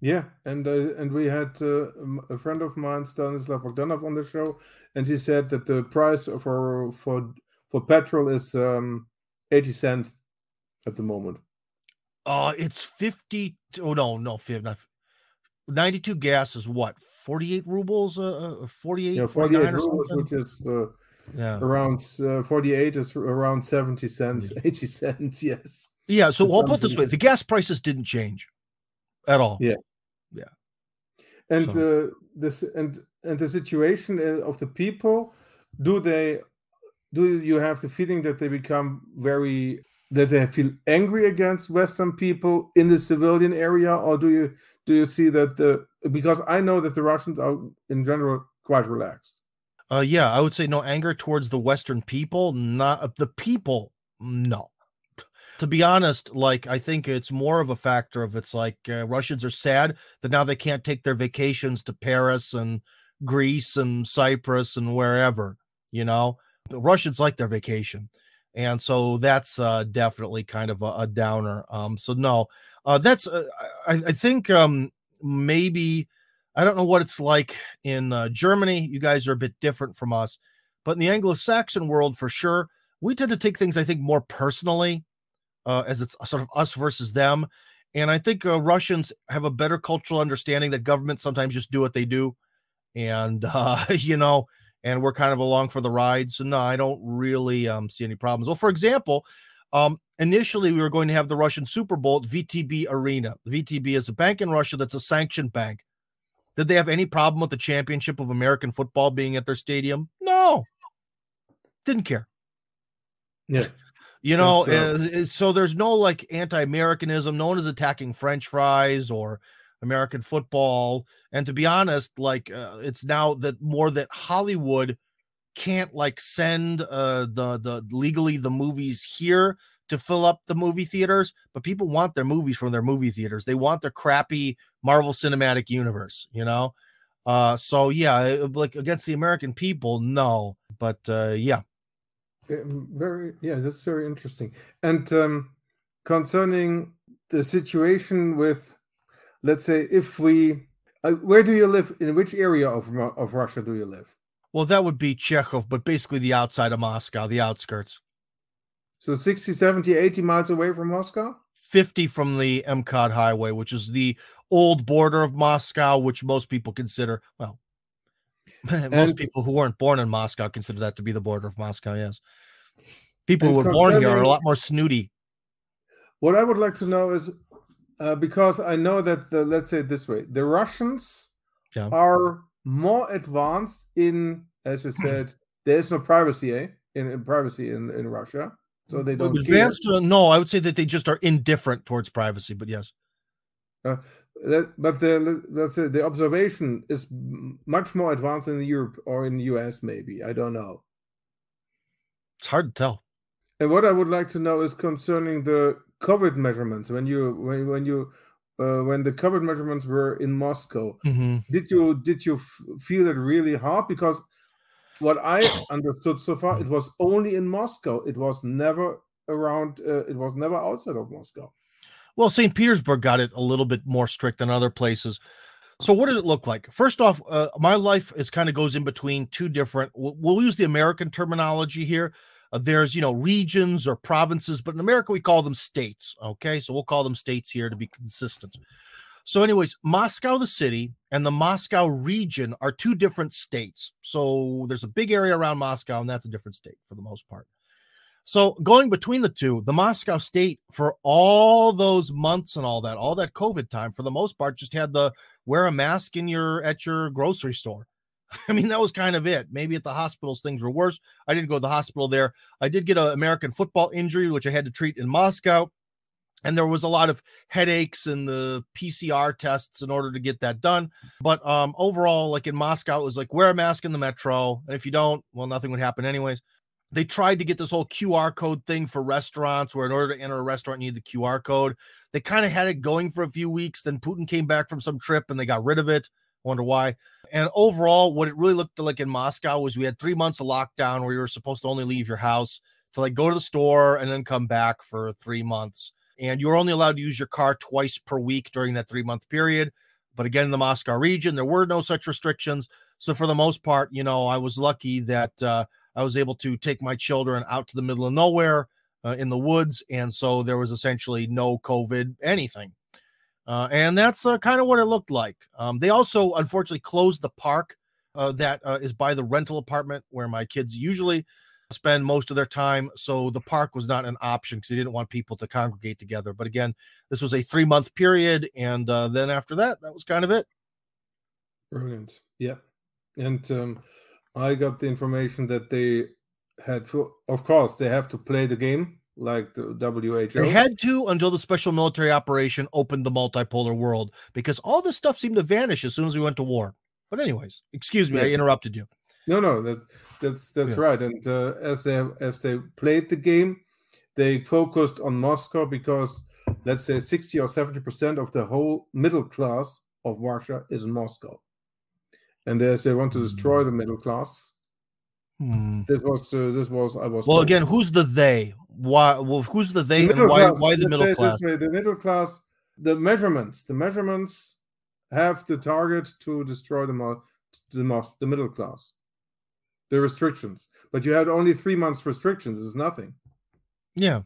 Yeah, and uh, and we had uh, a friend of mine, Stanislav Bogdanov, on the show, and he said that the price for for for petrol is um, eighty cents at the moment. Uh, it's 50. Oh, no, no, 50, not 92 gas is what 48 rubles uh, uh 48 Yeah, forty-eight rubles, which is uh, yeah around uh, forty-eight is around seventy cents, eighty cents. *laughs* Yes. yeah so i'll put this way the gas prices didn't change at all Yeah. Yeah. And So- uh, this and and the situation uh, of the people do they do you have the feeling that they become very that they feel angry against western people in the civilian area or do you do you see that the because i know that the russians are in general quite relaxed uh yeah i would say no anger towards the western people not uh, the people no to be honest like i think it's more of a factor of it's like uh, russians are sad that now they can't take their vacations to paris and greece and cyprus and wherever you know the russians like their vacation and so that's uh, definitely kind of a, a downer um so no uh that's uh, I, I think um maybe I don't know what it's like in uh, Germany. You guys are a bit different from us, but in the Anglo-Saxon world, for sure, we tend to take things I think more personally, uh, as it's sort of us versus them. And I think uh, Russians have a better cultural understanding that governments sometimes just do what they do, and *laughs* uh, you know, and we're kind of along for the ride. So no, I don't really um, see any problems. Well, for example, um, initially we were going to have the Russian Super Bowl at VTB Arena. VTB is a bank in Russia that's a sanctioned bank. Did they have any problem with the championship of American football being at their stadium? No. Didn't care. yeah You know, uh, so there's no like anti-Americanism. No one is attacking French fries or American football. And to be honest, like uh, it's now that more that Hollywood can't like send uh the the legally the movies here to fill up the movie theaters, but people want their movies from their movie theaters. They want their crappy Marvel Cinematic Universe, you know. Uh so yeah, like against the American people, no. But uh yeah. Very yeah that's very interesting. And um, concerning the situation with let's say if we uh, where do you live? In which area of, of russia do you live? Well, that would be Chekhov, but basically the outside of Moscow, the outskirts. so 60 70 80 miles away from moscow? 50 from the MKAD highway, which is the old border of Moscow, which most people consider, well, *laughs* most And- people who weren't born in Moscow consider that to be the border of Moscow, yes. People who were born here are a lot more snooty. what i would like to know is uh, because i know that the, let's say it this way the russians Yeah. are more advanced in as you said there is no privacy eh? in, in privacy in, in russia so they don't. Advanced, uh, no, I would say that they just are indifferent towards privacy, but yes. That, but the let's say the observation is much more advanced in Europe or in the US, maybe. I don't know. It's hard to tell. And what I would like to know is concerning the COVID measurements. When you when when you uh, when the COVID measurements were in Moscow, Mhm. did you did you f- feel it really hard? Because what I understood so far, it was only in Moscow. It was never around. Uh, it was never outside of Moscow. Well, St. Petersburg got it a little bit more strict than other places. So, what did it look like? First off, uh, my life is kind of goes in between two different. We'll, we'll use the American terminology here. Uh, there's, you know, regions or provinces, but in America we call them states. Okay, so we'll call them states here to be consistent. So, anyways, Moscow, the city, and the Moscow region are two different states. So, there's a big area around Moscow, and that's a different state for the most part. So, going between the two, the Moscow state, for all those months and all that, all that COVID time, for the most part, just had the wear a mask in your at your grocery store. *laughs* I mean, that was kind of it. Maybe at the hospitals things were worse. I didn't go to the hospital there. I did get an American football injury, which I had to treat in Moscow. And there was a lot of headaches and the PCR tests in order to get that done. But um, overall, like in Moscow, it was like wear a mask in the metro. And if you don't, well, nothing would happen anyways. They tried to get this whole QR code thing for restaurants, where in order to enter a restaurant, you need the QR code. They kind of had it going for a few weeks. Then Putin came back from some trip and they got rid of it. Wonder why. And overall, what it really looked like in Moscow was we had three months of lockdown where you were supposed to only leave your house to like go to the store and then come back for three months. And you were only allowed to use your car twice per week during that three month period. But again, in the Moscow region, there were no such restrictions. So for the most part, you know, I was lucky that uh, I was able to take my children out to the middle of nowhere uh, in the woods. And so there was essentially no COVID anything. Uh, and that's uh, kind of what it looked like. Um, they also, unfortunately, closed the park uh, that uh, is by the rental apartment where my kids usually spend most of their time. So the park was not an option because they didn't want people to congregate together. But again, this was a three month period. And uh, then after that, that was kind of it. Brilliant. Yeah. And um, I got the information that they had, to, of course, they have to play the game like the WHO. They had to until the special military operation opened the multipolar world because all this stuff seemed to vanish as soon as we went to war. But anyways, excuse me, yeah. I interrupted you. No, no, that that's that's yeah. right. And uh, as they as they played the game, they focused on Moscow because let's say sixty or seventy percent of the whole middle class of Russia is in Moscow, and as they want to destroy the middle class, Hmm. This was uh, this was I was. Well, told. again, who's the they? Why? Well, who's the they? The and why? Class, why the middle class? Way, the middle class. The measurements. The measurements have the target to destroy the the, the middle class. The restrictions, but you had only three months restrictions. Is nothing. Yeah.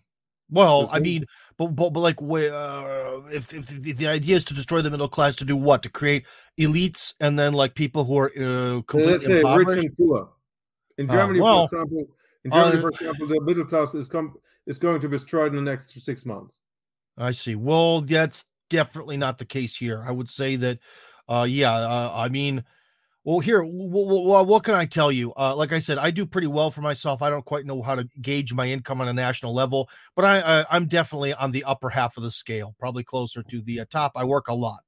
Well, I mean, but, but, but like, uh, if, if, if, the idea is to destroy the middle class, to do what? To create elites and then like people who are uh, completely Let's say rich and poor. In uh, Germany, uh, well, for example, in Germany, uh, for example, the middle class is com- is going to be destroyed in the next six months. I see. Well, that's definitely not the case here. I would say that, uh, yeah. Uh, I mean, well, here, what, can I tell you? Uh, like I said, I do pretty well for myself. I don't quite know how to gauge my income on a national level, but I, I am definitely on the upper half of the scale, probably closer to the uh, top. I work a lot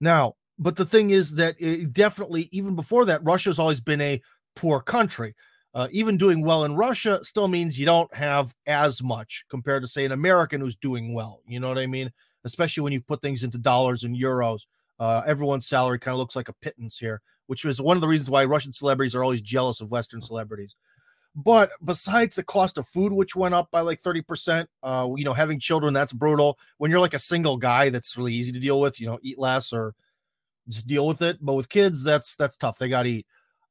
now, but the thing is that it definitely, even before that, Russia's always been a poor country. Uh, even doing well in Russia still means you don't have as much compared to, say, an American who's doing well. You know what I mean? Especially when you put things into dollars and euros. Uh, everyone's salary kind of looks like a pittance here, which was one of the reasons why Russian celebrities are always jealous of Western celebrities. But besides the cost of food, which went up by like 30%, uh, you know, having children, that's brutal. When you're like a single guy, that's really easy to deal with, you know, eat less or just deal with it. But with kids, that's that's tough. They got to eat.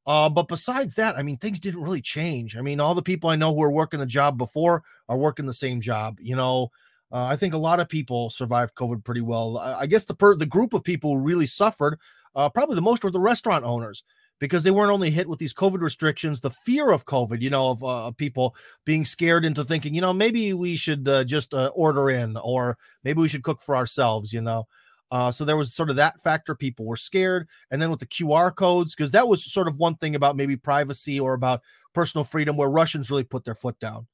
Uh, but besides that, I mean, things didn't really change. I mean, all the people I know who are working the job before are working the same job. You know, uh, I think a lot of people survived COVID pretty well. I, I guess the per, the group of people who really suffered, uh, probably the most, were the restaurant owners because they weren't only hit with these COVID restrictions, the fear of COVID, you know, of uh, people being scared into thinking, you know, maybe we should uh, just uh, order in or maybe we should cook for ourselves, you know. Uh, so there was sort of that factor. People were scared. And then with the QR codes, because that was sort of one thing about maybe privacy or about personal freedom where Russians really put their foot down.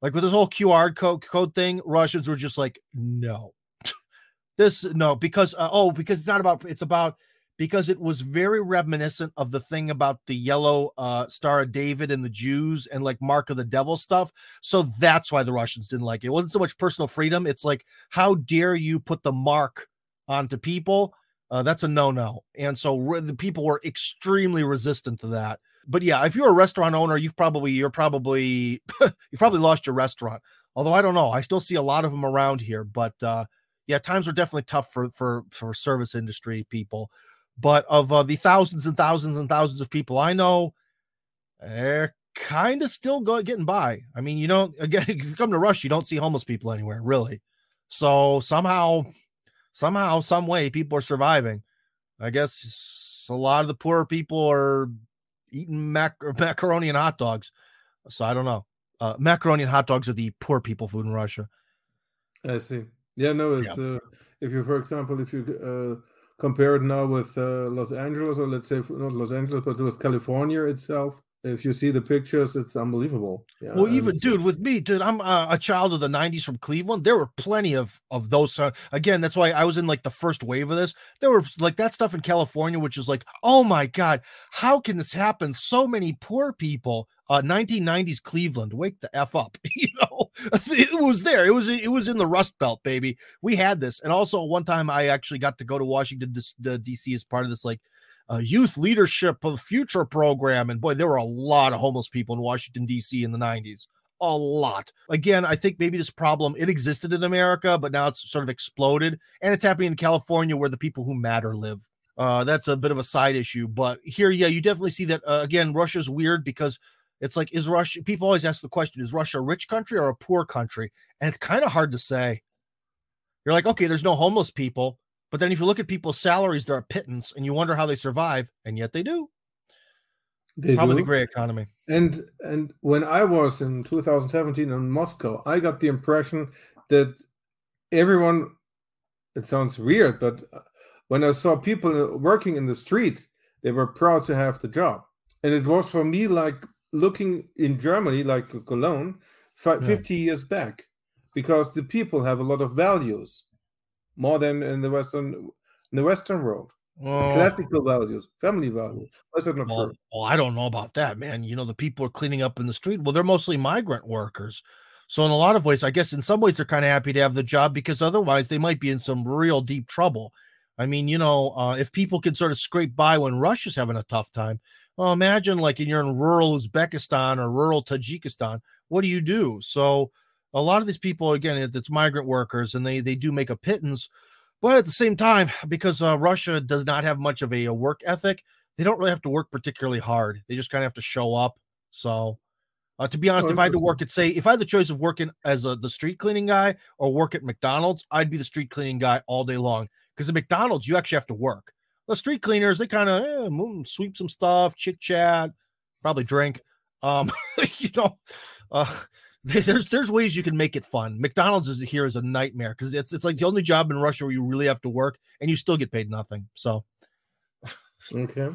Like with this whole QR code, code thing, Russians were just like, no, *laughs* this, no, because, uh, oh, because it's not about, it's about, because it was very reminiscent of the thing about the yellow uh, Star of David and the Jews and like Mark of the Devil stuff. So that's why the Russians didn't like it. It wasn't so much personal freedom. It's like, how dare you put the mark onto people, uh, that's a no no. And so re- the people were extremely resistant to that. but yeah, if you're a restaurant owner, you've probably you're probably *laughs* you probably lost your restaurant. Although I don't know, I still see a lot of them around here. But uh, yeah, times are definitely tough for for for service industry people. But of uh, the thousands and thousands and thousands of people I know, they're kind of still going getting by. I mean, you don't *laughs* again if you come to Rush, you don't see homeless people anywhere really. So somehow, somehow, some way, people are surviving. I guess a lot of the poorer people are eating mac- *laughs* macaroni and hot dogs. So I don't know. Uh, macaroni and hot dogs are the poor people food in Russia. I see. Yeah, no, it's yeah. uh, if you, for example, if you uh, compare it now with uh, Los Angeles, or let's say not Los Angeles, but with California itself, if you see the pictures, it's unbelievable. Yeah, well, even dude, with me, dude, I'm a, a, child of the '90s from Cleveland. There were plenty of of those. Uh, again, that's why I was in like the first wave of this. There were like that stuff in California, which is like, oh my god, how can this happen? So many poor people. Uh, 1990s Cleveland, wake the f up. *laughs* you know, *laughs* it was there. It was it was in the Rust Belt, baby. We had this, and also one time I actually got to go to Washington, D.C. as part of this like a youth leadership of the future program. And boy, there were a lot of homeless people in Washington, D.C. in the 90s. A lot. Again, I think maybe this problem it existed in America, but now it's sort of exploded, and it's happening in California where the people who matter live. Uh, that's a bit of a side issue, but here, yeah, you definitely see that. Uh, again, Russia's weird because it's like, is Russia? People always ask the question: Is Russia a rich country or a poor country? And it's kind of hard to say. You're like, okay, there's no homeless people, but then if you look at people's salaries, they're a pittance, and you wonder how they survive, and yet they do. They Probably do. the gray economy. And and when I was in 2017 in Moscow, I got the impression that everyone. It sounds weird, but uh, when I saw people working in the street, they were proud to have the job, and it was for me like looking in Germany, like Cologne, 50 yeah. years back, because the people have a lot of values more than in the Western in the Western world. Oh. Classical values, family values. Well, well, I don't know about that, man. You know, the people are cleaning up in the street. Well, they're mostly migrant workers. So, in a lot of ways, I guess in some ways they're kind of happy to have the job because otherwise they might be in some real deep trouble. I mean, you know, uh, if people can sort of scrape by when Russia's having a tough time, well, imagine like you're in rural Uzbekistan or rural Tajikistan. What do you do? So, a lot of these people again it's migrant workers and they they do make a pittance but at the same time because uh, russia does not have much of a, a, work ethic they don't really have to work particularly hard. They just kind of have to show up. So uh, to be honest if i had to work at say if i had the choice of working as a, the street cleaning guy or work at mcdonald's i'd be the street cleaning guy all day long. Because at mcdonald's you actually have to work. The street cleaners they kind of eh, sweep some stuff chit chat probably drink. Um *laughs* you know uh *laughs* there's there's ways you can make it fun. McDonald's is here is a nightmare because it's it's like the only job in Russia where you really have to work and you still get paid nothing. So okay.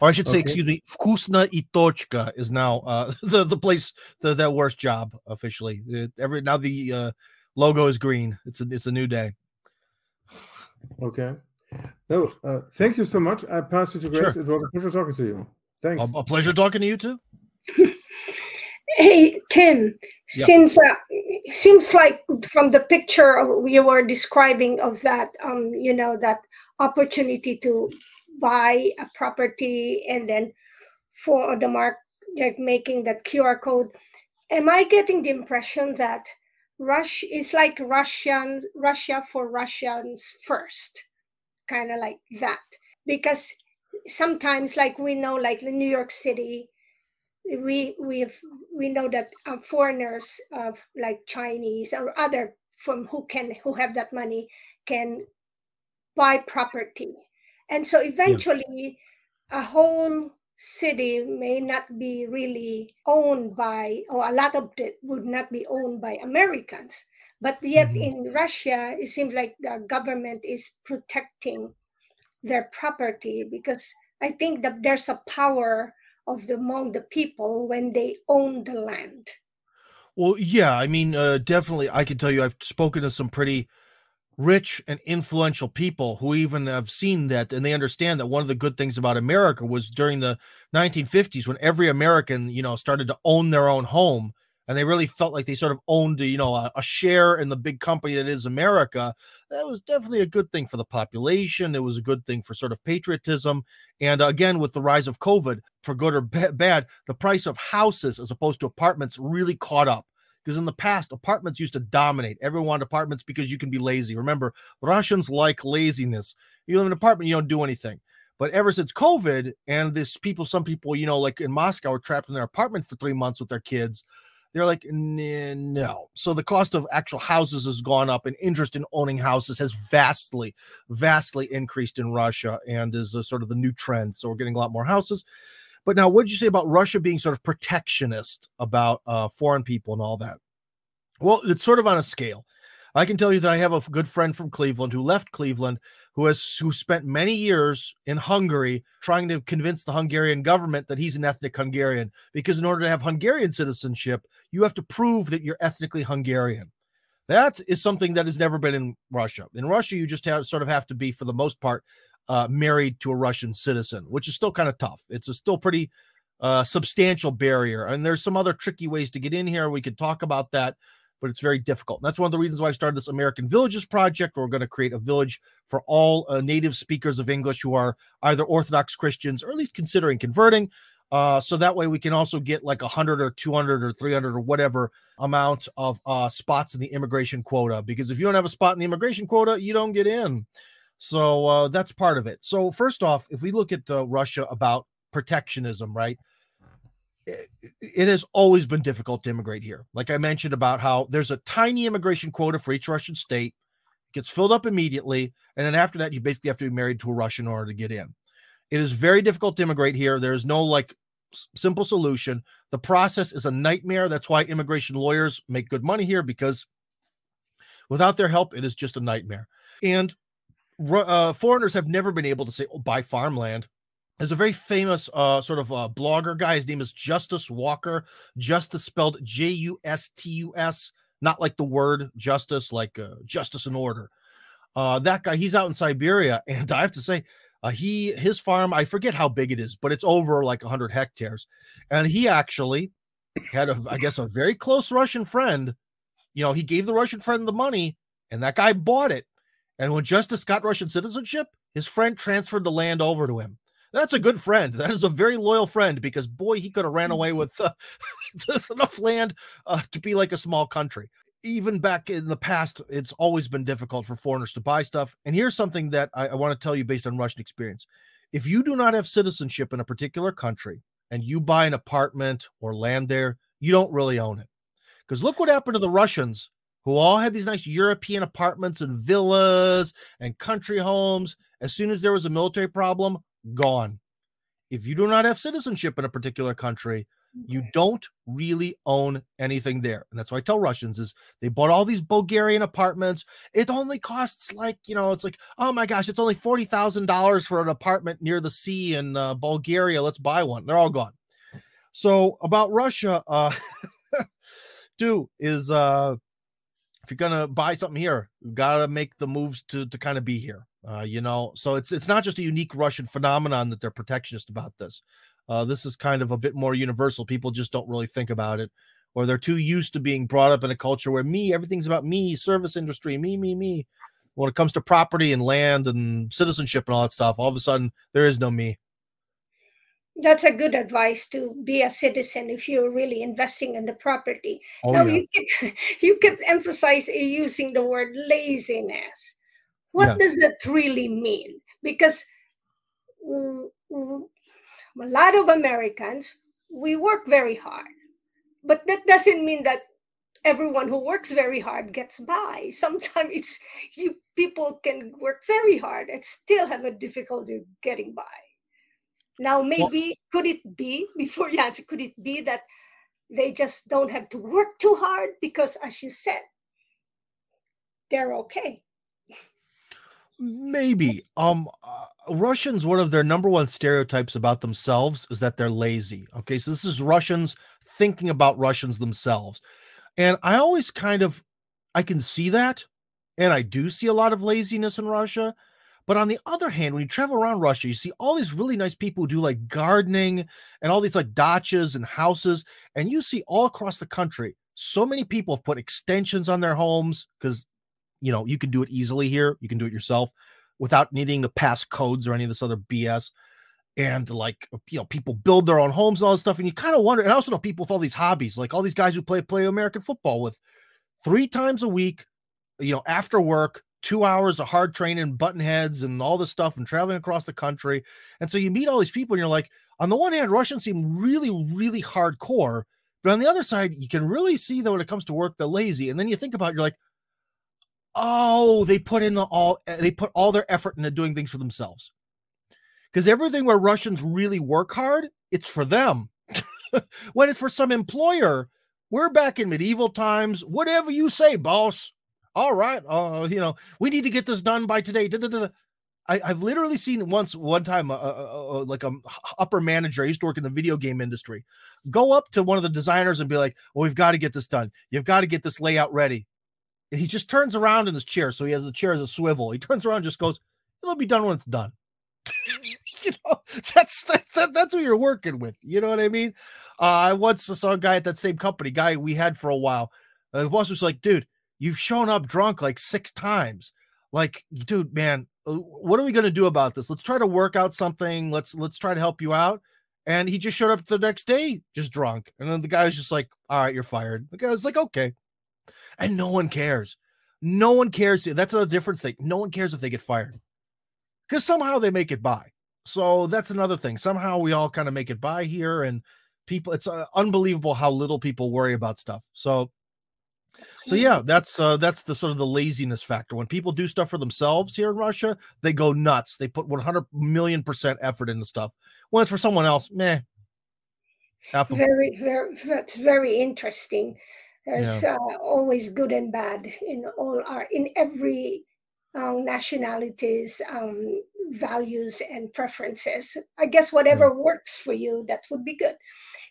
Or I should say, okay. excuse me, Vkusno i Tochka is now uh, *laughs* the the place the, that worst job officially. It, every now the uh, logo is green. It's a it's a new day. Okay. No, uh, thank you so much. I pass it to Grace. Sure. It was a pleasure talking to you. Thanks. A, a pleasure talking to you too. *laughs* Hey, Tim, yeah. since uh, seems like from the picture you were describing of that, um, you know, that opportunity to buy a property and then for the mark, like making that QR code, am I getting the impression that Rush is like Russian, Russia for Russians first, kind of like that? Because sometimes, like we know, like the New York City, we we we know that uh, foreigners of like Chinese or other from who can who have that money can buy property, and so eventually yeah. a whole city may not be really owned by or a lot of it would not be owned by Americans. But yet mm-hmm. in Russia, it seems like the government is protecting their property because I think that there's a power of the among the people when they own the land. Well, yeah, I mean, uh, definitely, I can tell you, I've spoken to some pretty rich and influential people who even have seen that and they understand that one of the good things about America was during the 1950s when every American, you know, started to own their own home. And they really felt like they sort of owned, you know, a, a share in the big company that is America, that was definitely a good thing for the population. It was a good thing for sort of patriotism. And again, with the rise of COVID, for good or bad, the price of houses as opposed to apartments really caught up. Because in the past, apartments used to dominate. Everyone wanted apartments because you can be lazy. Remember, Russians like laziness. You live in an apartment, you don't do anything. But ever since COVID, and this people, some people, you know, like in Moscow, are trapped in their apartment for three months with their kids. They're like, no. So the cost of actual houses has gone up, and interest in owning houses has vastly, vastly increased in Russia, and is a, sort of the new trend. So we're getting a lot more houses. But now, what did you say about Russia being sort of protectionist about uh, foreign people and all that? Well, it's sort of on a scale. I can tell you that I have a good friend from Cleveland who left Cleveland who has who spent many years in Hungary trying to convince the Hungarian government that he's an ethnic Hungarian because in order to have Hungarian citizenship, you have to prove that you're ethnically Hungarian. That is something that has never been in Russia. In Russia, you just have sort of have to be, for the most part, uh, married to a Russian citizen, which is still kind of tough. It's a still pretty uh, substantial barrier, and there's some other tricky ways to get in here. We could talk about that but it's very difficult. And that's one of the reasons why I started this American Villages project. Where we're going to create a village for all uh, native speakers of English who are either Orthodox Christians or at least considering converting. Uh, so that way we can also get like 100 or 200 or 300 or whatever amount of uh, spots in the immigration quota. Because if you don't have a spot in the immigration quota, you don't get in. So uh, that's part of it. So, first off, if we look at uh, Russia about protectionism, right? It has always been difficult to immigrate here. Like I mentioned about how there's a tiny immigration quota for each Russian state, it gets filled up immediately, and then after that, you basically have to be married to a Russian in order to get in. It is very difficult to immigrate here. There is no like simple solution. The process is a nightmare. That's why immigration lawyers make good money here because without their help, it is just a nightmare. And uh, foreigners have never been able to say, oh, buy farmland there's a very famous uh, sort of uh, blogger guy. His name is Justus Walker. Justus spelled J U S T U S, not like the word justice, like uh, justice and order. Uh, that guy, he's out in Siberia, *laughs* and I have to say, uh, he his farm, I forget how big it is, but it's over like 100 hectares, and he actually had a, I guess, a very close Russian friend. You know, he gave the Russian friend the money, and that guy bought it. And when Justus got Russian citizenship, his friend transferred the land over to him that's a good friend. That is a very loyal friend because boy, he could have ran away with uh, *laughs* enough land uh, to be like a small country. Even back in the past, it's always been difficult for foreigners to buy stuff. And here's something that I, I want to tell you based on Russian experience. If you do not have citizenship in a particular country and you buy an apartment or land there, you don't really own it. Because look what happened to the Russians who all had these nice European apartments and villas and country homes. As soon as there was a military problem, gone. If you do not have citizenship in a particular country, you don't really own anything there. And that's why I tell Russians is they bought all these Bulgarian apartments. It only costs like, you know, it's like, oh my gosh, it's only $40,000 for an apartment near the sea in uh, Bulgaria. Let's buy one. They're all gone. So about Russia, uh, *laughs* do is uh, if you're gonna buy something here, you gotta make the moves to to kind of be here. Uh, you know, so it's it's not just a unique Russian phenomenon that they're protectionist about this. Uh, this is kind of a bit more universal. People just don't really think about it, or they're too used to being brought up in a culture where me, everything's about me, service industry, me, me, me. When it comes to property and land and citizenship and all that stuff, all of a sudden there is no me. That's a good advice to be a citizen if you're really investing in the property. Oh, now yeah. you keep *laughs* you kept emphasizing using the word laziness what yeah. does that really mean? Because mm, mm, a lot of Americans, we work very hard, but that doesn't mean that everyone who works very hard gets by. *laughs* Sometimes it's you people can work very hard and still have a difficulty getting by. Now, maybe well, could it be before you answer? Could it be that they just don't have to work too hard because, as you said, they're okay. Maybe. Um, uh, Russians, one of their number one stereotypes about themselves is that they're lazy. Okay, so this is Russians thinking about Russians themselves, and I always kind of, I can see that, and I do see a lot of laziness in Russia, But on the other hand, when you travel around Russia, you see all these really nice people who do like gardening and all these like dachas and houses. And you see all across the country, so many people have put extensions on their homes because, you know, you can do it easily here. You can do it yourself without needing to pass codes or any of this other BS. And like, uh, you know, people build their own homes and all this stuff. And you kind of wonder, and I also know people with all these hobbies, like all these guys who play, play American football with three times a week, you know, after work, two hours of hard training, button heads, and all this stuff, and traveling across the country. And so you meet all these people, and you're like, on the one hand, Russians seem really, really hardcore, but on the other side, you can really see that when it comes to work, they're lazy. And then you think about, it, you're like, oh, they put in the all, they put all their effort into doing things for themselves. Because everything where Russians really work hard, it's for them. *laughs* when it's for some employer, we're back in medieval times. Whatever you say, boss all right, uh, you know, we need to get this done by today. Da, da, da. I, have literally seen once, one time, uh, uh, uh, like a upper manager. I used to work in the video game industry. Go up to one of the designers and be like, "Well, we've got to get this done. You've got to get this layout ready." He just turns around in his chair, so he has the chair as a swivel. He turns around, just goes, "It'll be done when it's done." *laughs* you know, that's that's that, that's who you're working with. You know what I mean? Uh, I once saw a guy at that same company, guy we had for a while. Uh, the boss was like, "Dude." You've shown up drunk like six times. Like, dude, man, uh, what are we going to do about this? Let's try to work out something. Let's let's try to help you out. And he just showed up the next day just drunk. And then the guy was just like, all right, you're fired. The guy was like, okay. And no one cares. No one cares. That's a different thing. No one cares if they get fired because somehow they make it by. So that's another thing. Somehow we all kind of make it by here. And people, it's uh, unbelievable how little people worry about stuff. So so yeah, that's uh, that's the sort of the laziness factor. When people do stuff for themselves here in Russia, they go nuts. They put 100 million percent effort into stuff. When it's for someone else, meh. Very, very, that's very interesting. There's yeah. uh, always good and bad in all our in every um, nationalities, um, values, and preferences. I guess whatever works for you, that would be good.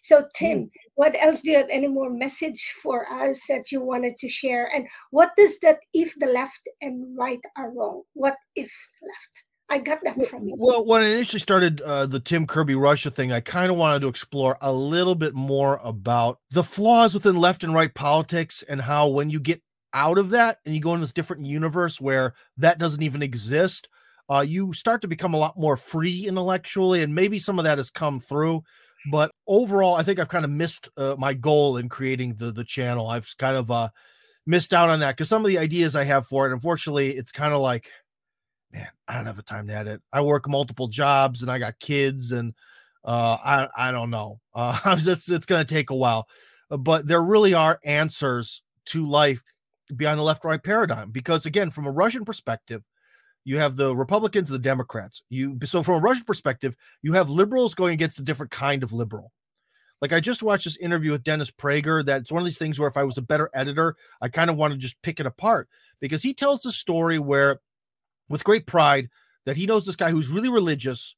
So, Tim, mm. what else do you have any more message for us that you wanted to share? And what does that if the left and right are wrong? What if left? I got that from you. Well, when I initially started uh, the Tim Kirby Russia thing, I kind of wanted to explore a little bit more about the flaws within left and right politics and how when you get out of that and you go into this different universe where that doesn't even exist, uh, you start to become a lot more free intellectually. And maybe some of that has come through but overall, I think I've kind of missed uh, my goal in creating the the channel. I've kind of uh, missed out on that because some of the ideas I have for it, unfortunately, it's kind of like, man, I don't have the time to edit. I work multiple jobs and I got kids, and uh, I I don't know. *laughs* Uh, I'm just it's going to take a while, uh, but there really are answers to life beyond the left right paradigm because again, from a Russian perspective you have the Republicans, the Democrats. You so from a Russian perspective, you have liberals going against a different kind of liberal. Like I just watched this interview with Dennis Prager. That's one of these things where if I was a better editor, I kind of want to just pick it apart because he tells the story where, with great pride, that he knows this guy who's really religious,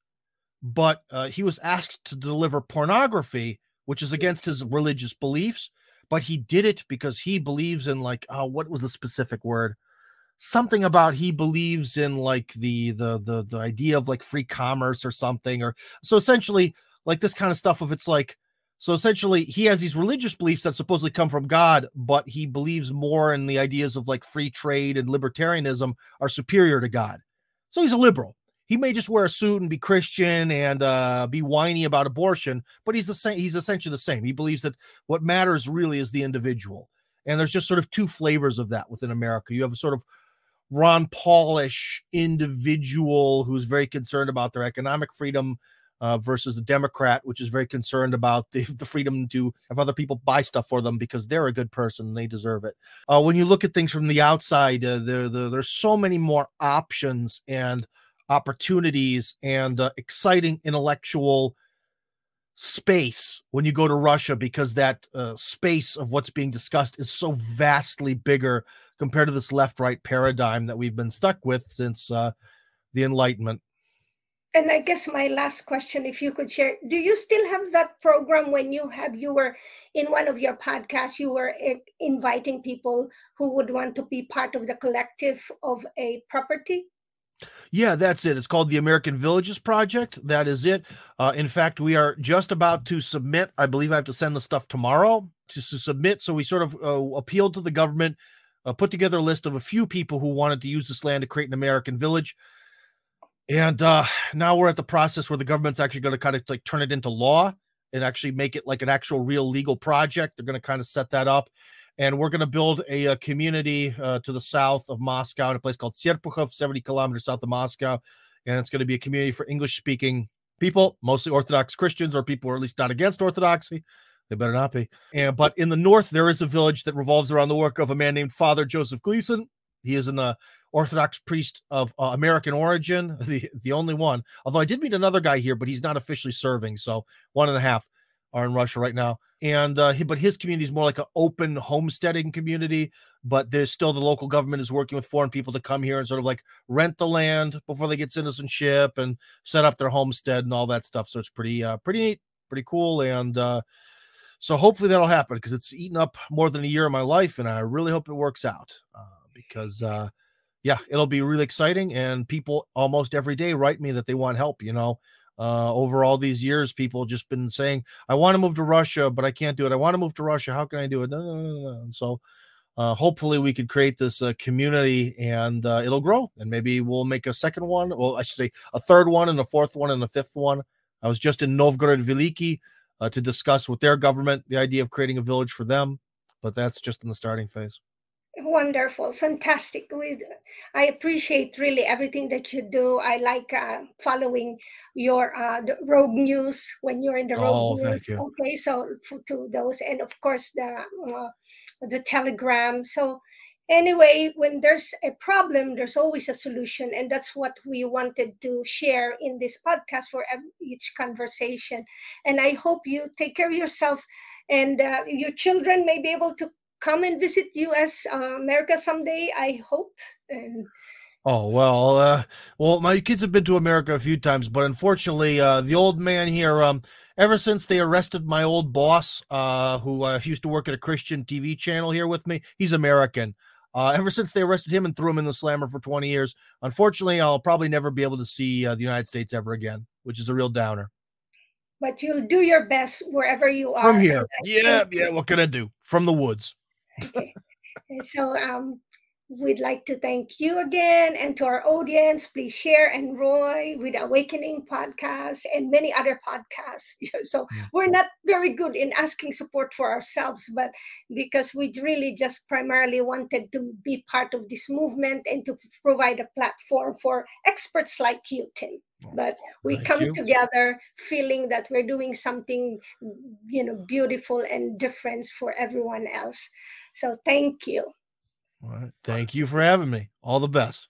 but uh, he was asked to deliver pornography, which is against his religious beliefs. But he did it because he believes in like, oh, what was the specific word? something about he believes in like the the the the idea of like free commerce or something or so essentially like this kind of stuff if it's like so essentially he has these religious beliefs that supposedly come from god but he believes more in the ideas of like free trade and libertarianism are superior to god. So he's a liberal. He may just wear a suit and be christian and uh, be whiny about abortion but he's the same he's essentially the same. He believes that what matters really is the individual. And there's just sort of two flavors of that within america. You have a sort of Ron Paulish individual who's very concerned about their economic freedom uh, versus the Democrat, which is very concerned about the, *laughs* the freedom to have other people buy stuff for them because they're a good person and they deserve it. Uh, when you look at things from the outside, uh, there, there, there's so many more options and opportunities and uh, exciting intellectual space when you go to Russia because that uh, space of what's being discussed is so vastly bigger compared to this left right paradigm that we've been stuck with since uh, the Enlightenment. And I guess my last question, if you could share, do you still have that program when you have you were in one of your podcasts, you were inviting people who would want to be part of the collective of a property? Yeah, that's it. It's called the American Villages Project. That is it. Uh, in fact, we are just about to submit. I believe I have to send the stuff tomorrow to, to submit. So we sort of uh, appealed to the government, uh, put together a list of a few people who wanted to use this land to create an American village. And uh, now we're at the process where the government's actually going to kind of like turn it into law and actually make it like an actual real legal project. They're going to kind of set that up and we're going to build a, a community uh, to the south of Moscow in a place called Serpukhov, 70 kilometers south of Moscow. And it's going to be a community for English speaking people, mostly Orthodox Christians or people who are at least not against Orthodoxy. They better not be. And but in the north, there is a village that revolves around the work of a man named Father Joseph Gleason. He is in uh, Orthodox priest of uh, American origin, *laughs* the the only one. Although I did meet another guy here, but he's not officially serving, so one and a half are in Russia right now. And uh, he, but his community is more like an open homesteading community. But there's still the local government is working with foreign people to come here and sort of like rent the land before they get citizenship and set up their homestead and all that stuff. So it's pretty uh, pretty neat, pretty cool. And uh, so hopefully that'll happen because it's eaten up more than a year of my life, and I really hope it works out uh, because. Uh, yeah, it'll be really exciting. And people almost every day write me that they want help. You know, uh, over all these years, people just been saying, I want to move to Russia, but I can't do it. I want to move to Russia. How can I do it? No, no, no, no. And so uh, hopefully we could create this uh, community and uh, it'll grow. And maybe we'll make a second one. Well, I should say a third one and a fourth one and a fifth one. I was just in Novgorod Veliki uh, to discuss with their government the idea of creating a village for them, but that's just in the starting phase wonderful fantastic. With i appreciate really everything that you do. I like uh, following your uh the rogue news when you're in the rogue oh, news. okay so to those and of course the uh, the telegram. So anyway when there's a problem there's always a solution and that's what we wanted to share in this podcast for each conversation. And i hope you take care of yourself and uh, your children may be able to come and visit US uh, America someday. I hope. And oh well, uh, well, my kids have been to America a few times, but unfortunately, uh, the old man here, um, ever since they arrested my old boss, uh, who uh, used to work at a Christian TV channel here with me, he's American. Uh, ever since they arrested him and threw him in the slammer for 20 years, unfortunately, I'll probably never be able to see uh, the United States ever again, which is a real downer. But you'll do your best wherever you are. From here. *laughs* Yeah, yeah. What can I do? From the woods okay. So um, we'd like to thank you again and to our audience. Please share and Roy with Awakening Podcast and many other podcasts. *laughs* So we're not very good in asking support for ourselves, but because we really just primarily wanted to be part of this movement and to provide a platform for experts like you, Tim but we Thank come you. together feeling that we're doing something you know beautiful and different for everyone else so thank you. All right. Thank you for having me. All the best.